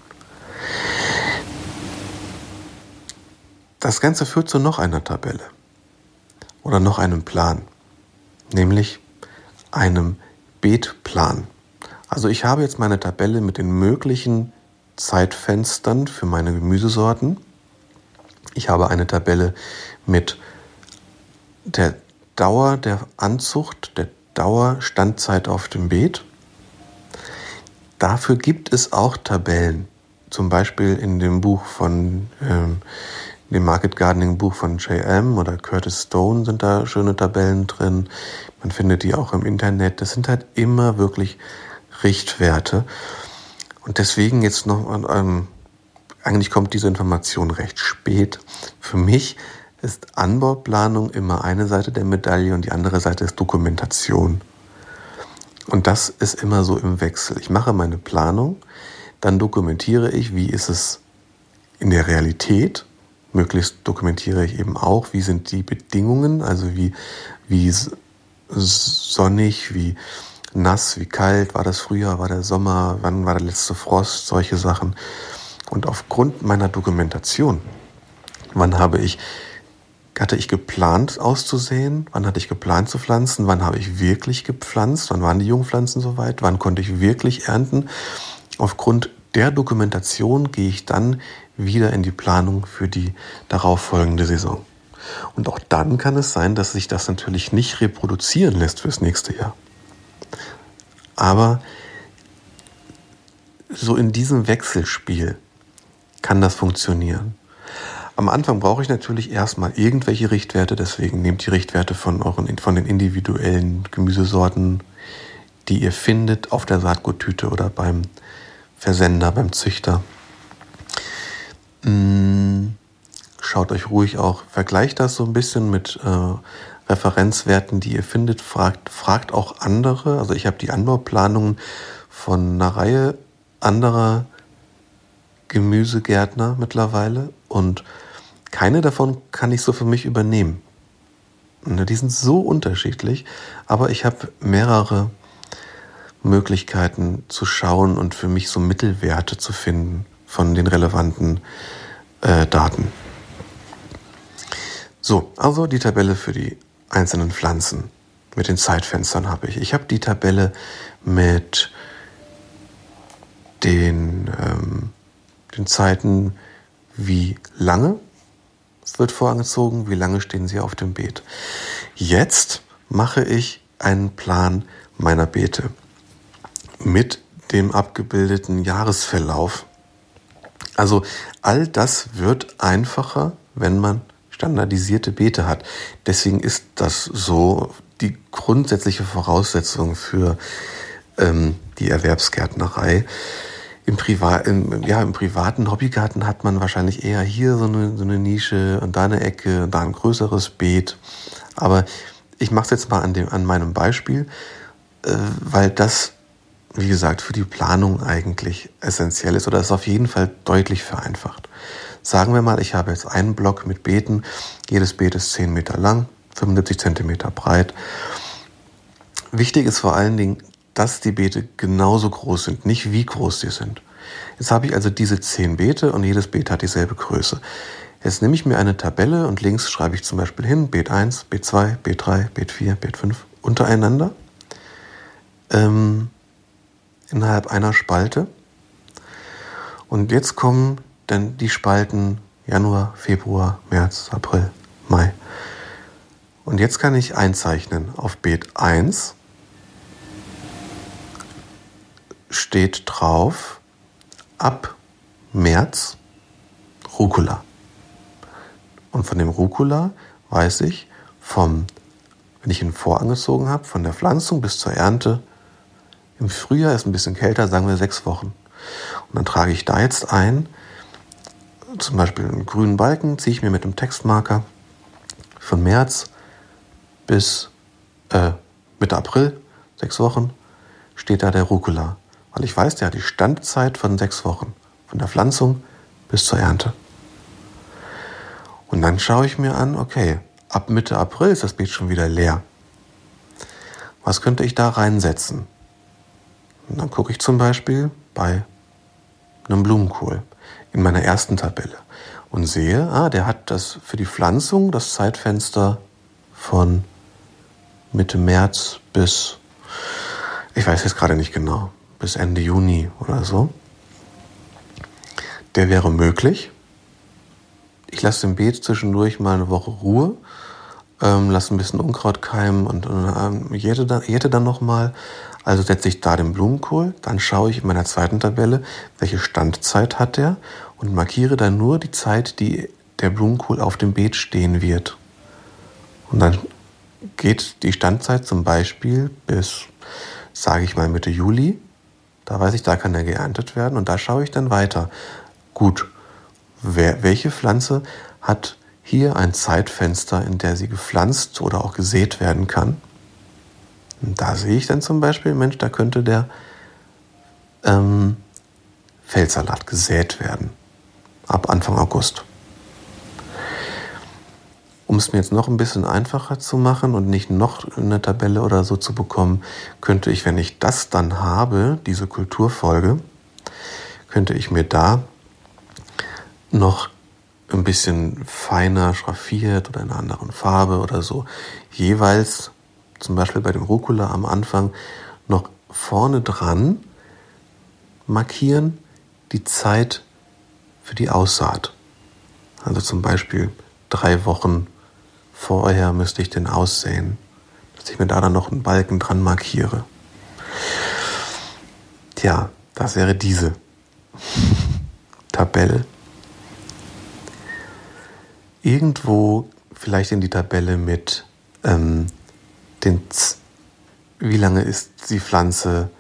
Das Ganze führt zu noch einer Tabelle oder noch einem Plan, nämlich einem Beetplan. Also ich habe jetzt meine Tabelle mit den möglichen Zeitfenstern für meine Gemüsesorten. Ich habe eine Tabelle mit der Dauer der Anzucht, der Dauerstandzeit auf dem Beet. Dafür gibt es auch Tabellen, zum Beispiel in dem Buch von ähm, dem Market Gardening Buch von JM oder Curtis Stone sind da schöne Tabellen drin. Man findet die auch im Internet. Das sind halt immer wirklich Richtwerte. Und deswegen jetzt noch, ähm, eigentlich kommt diese Information recht spät. Für mich ist Anbauplanung immer eine Seite der Medaille und die andere Seite ist Dokumentation. Und das ist immer so im Wechsel. Ich mache meine Planung, dann dokumentiere ich, wie ist es in der Realität Möglichst dokumentiere ich eben auch, wie sind die Bedingungen, also wie, wie sonnig, wie nass, wie kalt, war das Frühjahr, war der Sommer, wann war der letzte Frost, solche Sachen. Und aufgrund meiner Dokumentation, wann habe ich, hatte ich geplant auszusehen, wann hatte ich geplant zu pflanzen, wann habe ich wirklich gepflanzt, wann waren die Jungpflanzen soweit, wann konnte ich wirklich ernten. Aufgrund der Dokumentation gehe ich dann wieder in die Planung für die darauffolgende Saison. Und auch dann kann es sein, dass sich das natürlich nicht reproduzieren lässt fürs nächste Jahr. Aber so in diesem Wechselspiel kann das funktionieren. Am Anfang brauche ich natürlich erstmal irgendwelche Richtwerte, deswegen nehmt die Richtwerte von, euren, von den individuellen Gemüsesorten, die ihr findet auf der Saatguttüte oder beim Versender, beim Züchter. Mm, schaut euch ruhig auch, vergleicht das so ein bisschen mit äh, Referenzwerten, die ihr findet. Fragt, fragt auch andere. Also ich habe die Anbauplanungen von einer Reihe anderer Gemüsegärtner mittlerweile und keine davon kann ich so für mich übernehmen. Die sind so unterschiedlich, aber ich habe mehrere Möglichkeiten zu schauen und für mich so Mittelwerte zu finden von den relevanten äh, Daten. So, also die Tabelle für die einzelnen Pflanzen mit den Zeitfenstern habe ich. Ich habe die Tabelle mit den, ähm, den Zeiten, wie lange wird vorangezogen, wie lange stehen sie auf dem Beet. Jetzt mache ich einen Plan meiner Beete mit dem abgebildeten Jahresverlauf. Also all das wird einfacher, wenn man standardisierte Beete hat. Deswegen ist das so die grundsätzliche Voraussetzung für ähm, die Erwerbsgärtnerei. Im, Priva im, ja, Im privaten Hobbygarten hat man wahrscheinlich eher hier so eine, so eine Nische und da eine Ecke und da ein größeres Beet. Aber ich mache es jetzt mal an, dem, an meinem Beispiel, äh, weil das, wie gesagt, für die Planung eigentlich essentiell ist oder es auf jeden Fall deutlich vereinfacht. Sagen wir mal, ich habe jetzt einen Block mit Beeten. Jedes Beet ist 10 Meter lang, 75 Zentimeter breit. Wichtig ist vor allen Dingen, dass die Beete genauso groß sind, nicht wie groß sie sind. Jetzt habe ich also diese 10 Beete und jedes Beet hat dieselbe Größe. Jetzt nehme ich mir eine Tabelle und links schreibe ich zum Beispiel hin Beet 1, Beet 2, Beet 3, Beet 4, Beet 5 untereinander ähm, innerhalb einer Spalte. Und jetzt kommen dann die Spalten Januar, Februar, März, April, Mai. Und jetzt kann ich einzeichnen. Auf Beet 1 steht drauf ab März Rucola. Und von dem Rucola weiß ich, vom, wenn ich ihn vorangezogen habe, von der Pflanzung bis zur Ernte, im Frühjahr ist ein bisschen kälter, sagen wir sechs Wochen. Und dann trage ich da jetzt ein, zum Beispiel einen grünen Balken, ziehe ich mir mit einem Textmarker von März bis äh, Mitte April, sechs Wochen, steht da der Rucola. Weil ich weiß, der hat die Standzeit von sechs Wochen, von der Pflanzung bis zur Ernte. Und dann schaue ich mir an, okay, ab Mitte April ist das Beet schon wieder leer. Was könnte ich da reinsetzen? Und dann gucke ich zum Beispiel bei einem Blumenkohl in meiner ersten Tabelle und sehe, ah, der hat das für die Pflanzung das Zeitfenster von Mitte März bis, ich weiß jetzt gerade nicht genau, bis Ende Juni oder so. Der wäre möglich. Ich lasse dem Beet zwischendurch mal eine Woche Ruhe, ähm, lasse ein bisschen Unkraut keimen und, und ähm, jäte, dann, jäte dann nochmal. Also setze ich da den Blumenkohl, dann schaue ich in meiner zweiten Tabelle, welche Standzeit hat der und markiere dann nur die Zeit, die der Blumenkohl auf dem Beet stehen wird. Und dann geht die Standzeit zum Beispiel bis, sage ich mal, Mitte Juli. Da weiß ich, da kann er geerntet werden und da schaue ich dann weiter. Gut, wer, welche Pflanze hat hier ein Zeitfenster, in der sie gepflanzt oder auch gesät werden kann? Und da sehe ich dann zum Beispiel, Mensch, da könnte der ähm, Feldsalat gesät werden. Ab Anfang August. Um es mir jetzt noch ein bisschen einfacher zu machen und nicht noch eine Tabelle oder so zu bekommen, könnte ich, wenn ich das dann habe, diese Kulturfolge, könnte ich mir da noch ein bisschen feiner schraffiert oder in einer anderen Farbe oder so jeweils zum Beispiel bei dem Rucola am Anfang noch vorne dran markieren die Zeit für die Aussaat. Also zum Beispiel drei Wochen vorher müsste ich den aussehen, dass ich mir da dann noch einen Balken dran markiere. Tja, das wäre diese [laughs] Tabelle. Irgendwo vielleicht in die Tabelle mit ähm, den, Z wie lange ist die Pflanze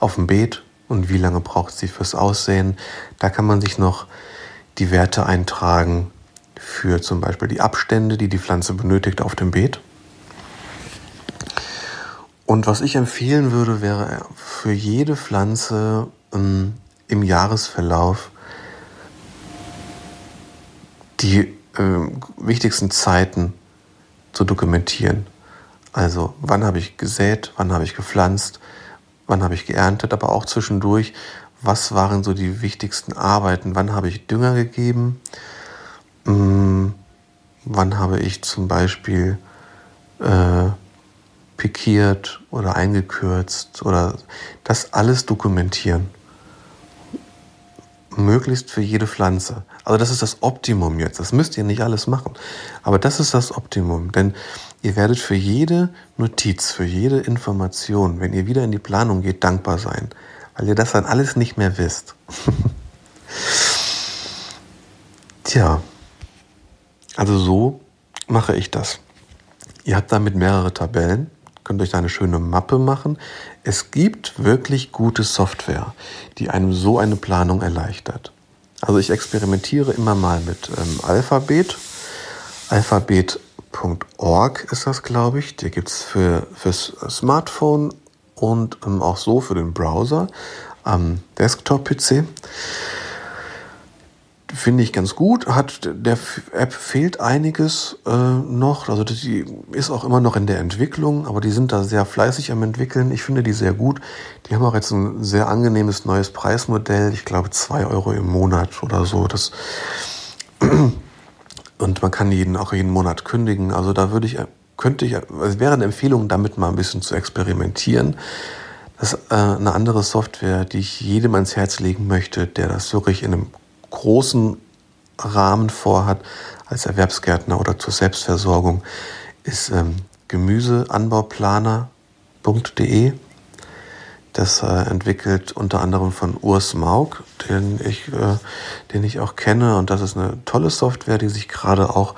auf dem Beet und wie lange braucht sie fürs Aussehen. Da kann man sich noch die Werte eintragen, für zum Beispiel die Abstände, die die Pflanze benötigt auf dem Beet. Und was ich empfehlen würde, wäre für jede Pflanze ähm, im Jahresverlauf die äh, wichtigsten Zeiten zu dokumentieren. Also wann habe ich gesät, wann habe ich gepflanzt, wann habe ich geerntet, aber auch zwischendurch, was waren so die wichtigsten Arbeiten, wann habe ich Dünger gegeben, hm, wann habe ich zum Beispiel äh, pikiert oder eingekürzt oder das alles dokumentieren. Möglichst für jede Pflanze. Also das ist das Optimum jetzt. Das müsst ihr nicht alles machen. Aber das ist das Optimum. Denn ihr werdet für jede Notiz, für jede Information, wenn ihr wieder in die Planung geht, dankbar sein. Weil ihr das dann alles nicht mehr wisst. [laughs] Tja. Also so mache ich das. Ihr habt damit mehrere Tabellen könnt euch eine schöne Mappe machen. Es gibt wirklich gute Software, die einem so eine Planung erleichtert. Also ich experimentiere immer mal mit ähm, Alphabet. Alphabet.org ist das, glaube ich. Die gibt es für, fürs Smartphone und ähm, auch so für den Browser am Desktop-PC finde ich ganz gut. Hat der App fehlt einiges äh, noch. Also die ist auch immer noch in der Entwicklung, aber die sind da sehr fleißig am entwickeln. Ich finde die sehr gut. Die haben auch jetzt ein sehr angenehmes neues Preismodell. Ich glaube zwei Euro im Monat oder so. Das [clears throat] und man kann jeden auch jeden Monat kündigen. Also da würde ich könnte ich es wäre eine Empfehlung, damit mal ein bisschen zu experimentieren. Das ist äh, eine andere Software, die ich jedem ans Herz legen möchte, der das wirklich in einem großen Rahmen vorhat als Erwerbsgärtner oder zur Selbstversorgung, ist ähm, Gemüseanbauplaner.de. Das äh, entwickelt unter anderem von Urs Maug, den ich, äh, den ich auch kenne. Und das ist eine tolle Software, die sich gerade auch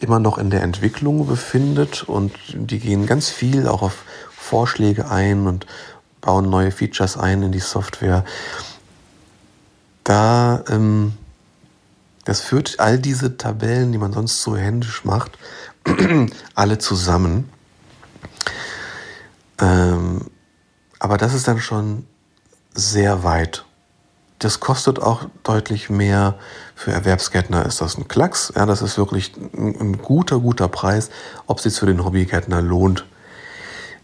immer noch in der Entwicklung befindet. Und die gehen ganz viel auch auf Vorschläge ein und bauen neue Features ein in die Software da, ähm, das führt all diese Tabellen, die man sonst so händisch macht, [clears throat] alle zusammen. Ähm, aber das ist dann schon sehr weit. Das kostet auch deutlich mehr. Für Erwerbsgärtner ist das ein Klacks. Ja, das ist wirklich ein, ein guter, guter Preis. Ob es sich für den Hobbygärtner lohnt,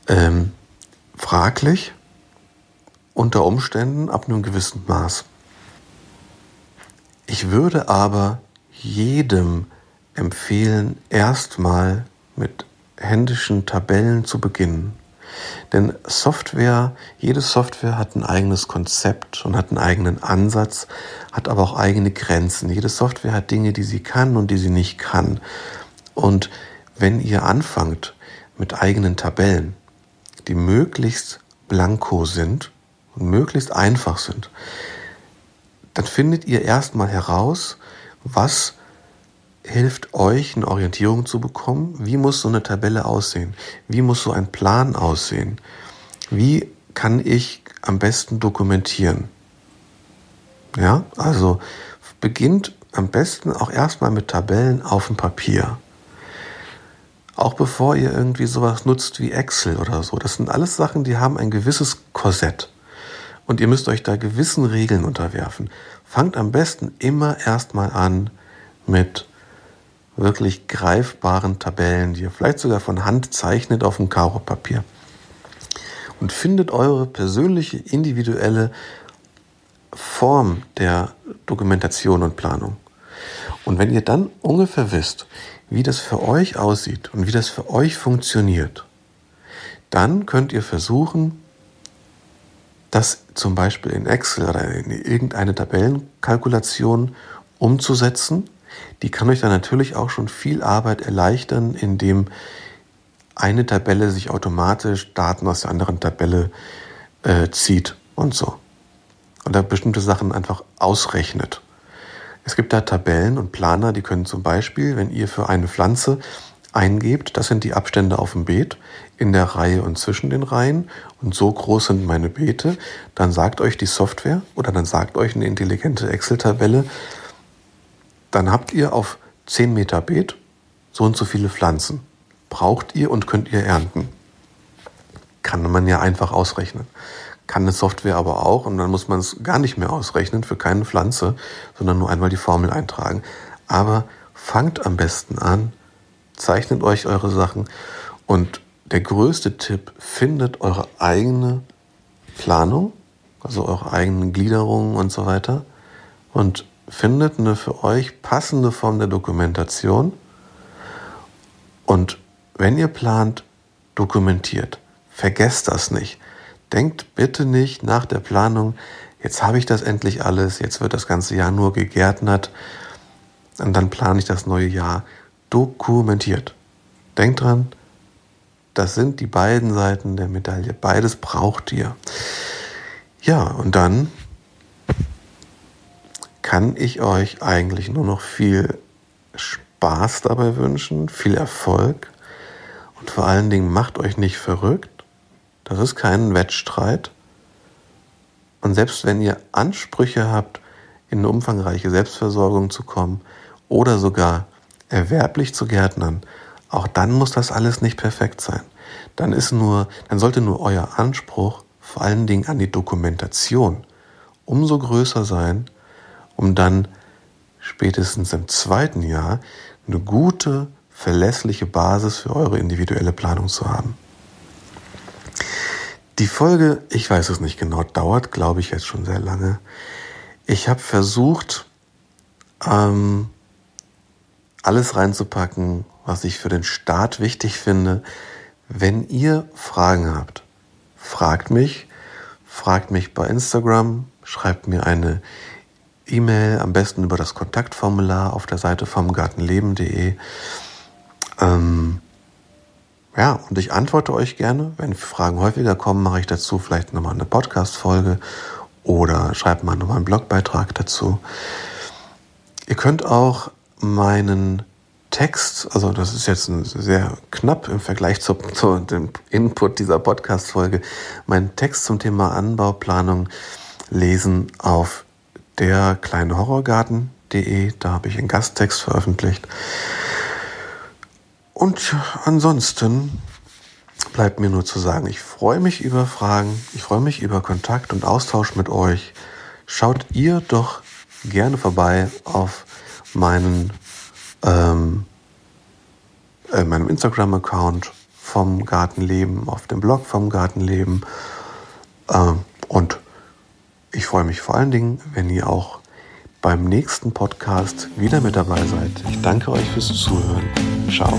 ähm, fraglich. Unter Umständen ab einem gewissen Maß. Ich würde aber jedem empfehlen, erstmal mit händischen Tabellen zu beginnen. Denn Software, jede Software hat ein eigenes Konzept und hat einen eigenen Ansatz, hat aber auch eigene Grenzen. Jede Software hat Dinge, die sie kann und die sie nicht kann. Und wenn ihr anfangt mit eigenen Tabellen, die möglichst blanko sind und möglichst einfach sind, dann findet ihr erstmal heraus, was hilft euch, eine Orientierung zu bekommen. Wie muss so eine Tabelle aussehen? Wie muss so ein Plan aussehen? Wie kann ich am besten dokumentieren? Ja, also beginnt am besten auch erstmal mit Tabellen auf dem Papier. Auch bevor ihr irgendwie sowas nutzt wie Excel oder so. Das sind alles Sachen, die haben ein gewisses Korsett. Und ihr müsst euch da gewissen Regeln unterwerfen. Fangt am besten immer erstmal an mit wirklich greifbaren Tabellen, die ihr vielleicht sogar von Hand zeichnet auf dem Karo-Papier. Und findet eure persönliche, individuelle Form der Dokumentation und Planung. Und wenn ihr dann ungefähr wisst, wie das für euch aussieht und wie das für euch funktioniert, dann könnt ihr versuchen, das zum Beispiel in Excel oder in irgendeine Tabellenkalkulation umzusetzen. Die kann euch dann natürlich auch schon viel Arbeit erleichtern, indem eine Tabelle sich automatisch Daten aus der anderen Tabelle äh, zieht und so. Da bestimmte Sachen einfach ausrechnet. Es gibt da Tabellen und Planer, die können zum Beispiel, wenn ihr für eine Pflanze eingebt, das sind die Abstände auf dem Beet in der Reihe und zwischen den Reihen und so groß sind meine Beete, dann sagt euch die Software oder dann sagt euch eine intelligente Excel-Tabelle, dann habt ihr auf 10 Meter Beet so und so viele Pflanzen. Braucht ihr und könnt ihr ernten. Kann man ja einfach ausrechnen. Kann eine Software aber auch und dann muss man es gar nicht mehr ausrechnen für keine Pflanze, sondern nur einmal die Formel eintragen. Aber fangt am besten an, zeichnet euch eure Sachen und der größte Tipp, findet eure eigene Planung, also eure eigenen Gliederungen und so weiter und findet eine für euch passende Form der Dokumentation. Und wenn ihr plant, dokumentiert. Vergesst das nicht. Denkt bitte nicht nach der Planung, jetzt habe ich das endlich alles, jetzt wird das ganze Jahr nur gegärtnert und dann plane ich das neue Jahr. Dokumentiert. Denkt dran, das sind die beiden Seiten der Medaille. Beides braucht ihr. Ja, und dann kann ich euch eigentlich nur noch viel Spaß dabei wünschen, viel Erfolg und vor allen Dingen macht euch nicht verrückt. Das ist kein Wettstreit. Und selbst wenn ihr Ansprüche habt, in eine umfangreiche Selbstversorgung zu kommen oder sogar erwerblich zu gärtnern, auch dann muss das alles nicht perfekt sein. Dann ist nur, dann sollte nur euer Anspruch vor allen Dingen an die Dokumentation umso größer sein, um dann spätestens im zweiten Jahr eine gute, verlässliche Basis für eure individuelle Planung zu haben. Die Folge, ich weiß es nicht genau, dauert, glaube ich, jetzt schon sehr lange. Ich habe versucht, ähm, alles reinzupacken, was ich für den Start wichtig finde. Wenn ihr Fragen habt, fragt mich, fragt mich bei Instagram, schreibt mir eine E-Mail, am besten über das Kontaktformular auf der Seite vom Gartenleben.de. Ähm, ja, und ich antworte euch gerne. Wenn Fragen häufiger kommen, mache ich dazu vielleicht nochmal eine Podcast-Folge oder schreibe mal nochmal einen Blogbeitrag dazu. Ihr könnt auch meinen Text, also das ist jetzt sehr knapp im Vergleich zu, zu dem Input dieser Podcast-Folge, meinen Text zum Thema Anbauplanung lesen auf der kleine Horrorgarten.de. Da habe ich einen Gasttext veröffentlicht. Und ansonsten bleibt mir nur zu sagen, ich freue mich über Fragen, ich freue mich über Kontakt und Austausch mit euch. Schaut ihr doch gerne vorbei auf meinen ähm, äh, meinem Instagram-Account vom Gartenleben, auf dem Blog vom Gartenleben. Ähm, und ich freue mich vor allen Dingen, wenn ihr auch beim nächsten Podcast wieder mit dabei seid. Ich danke euch fürs Zuhören. Ciao.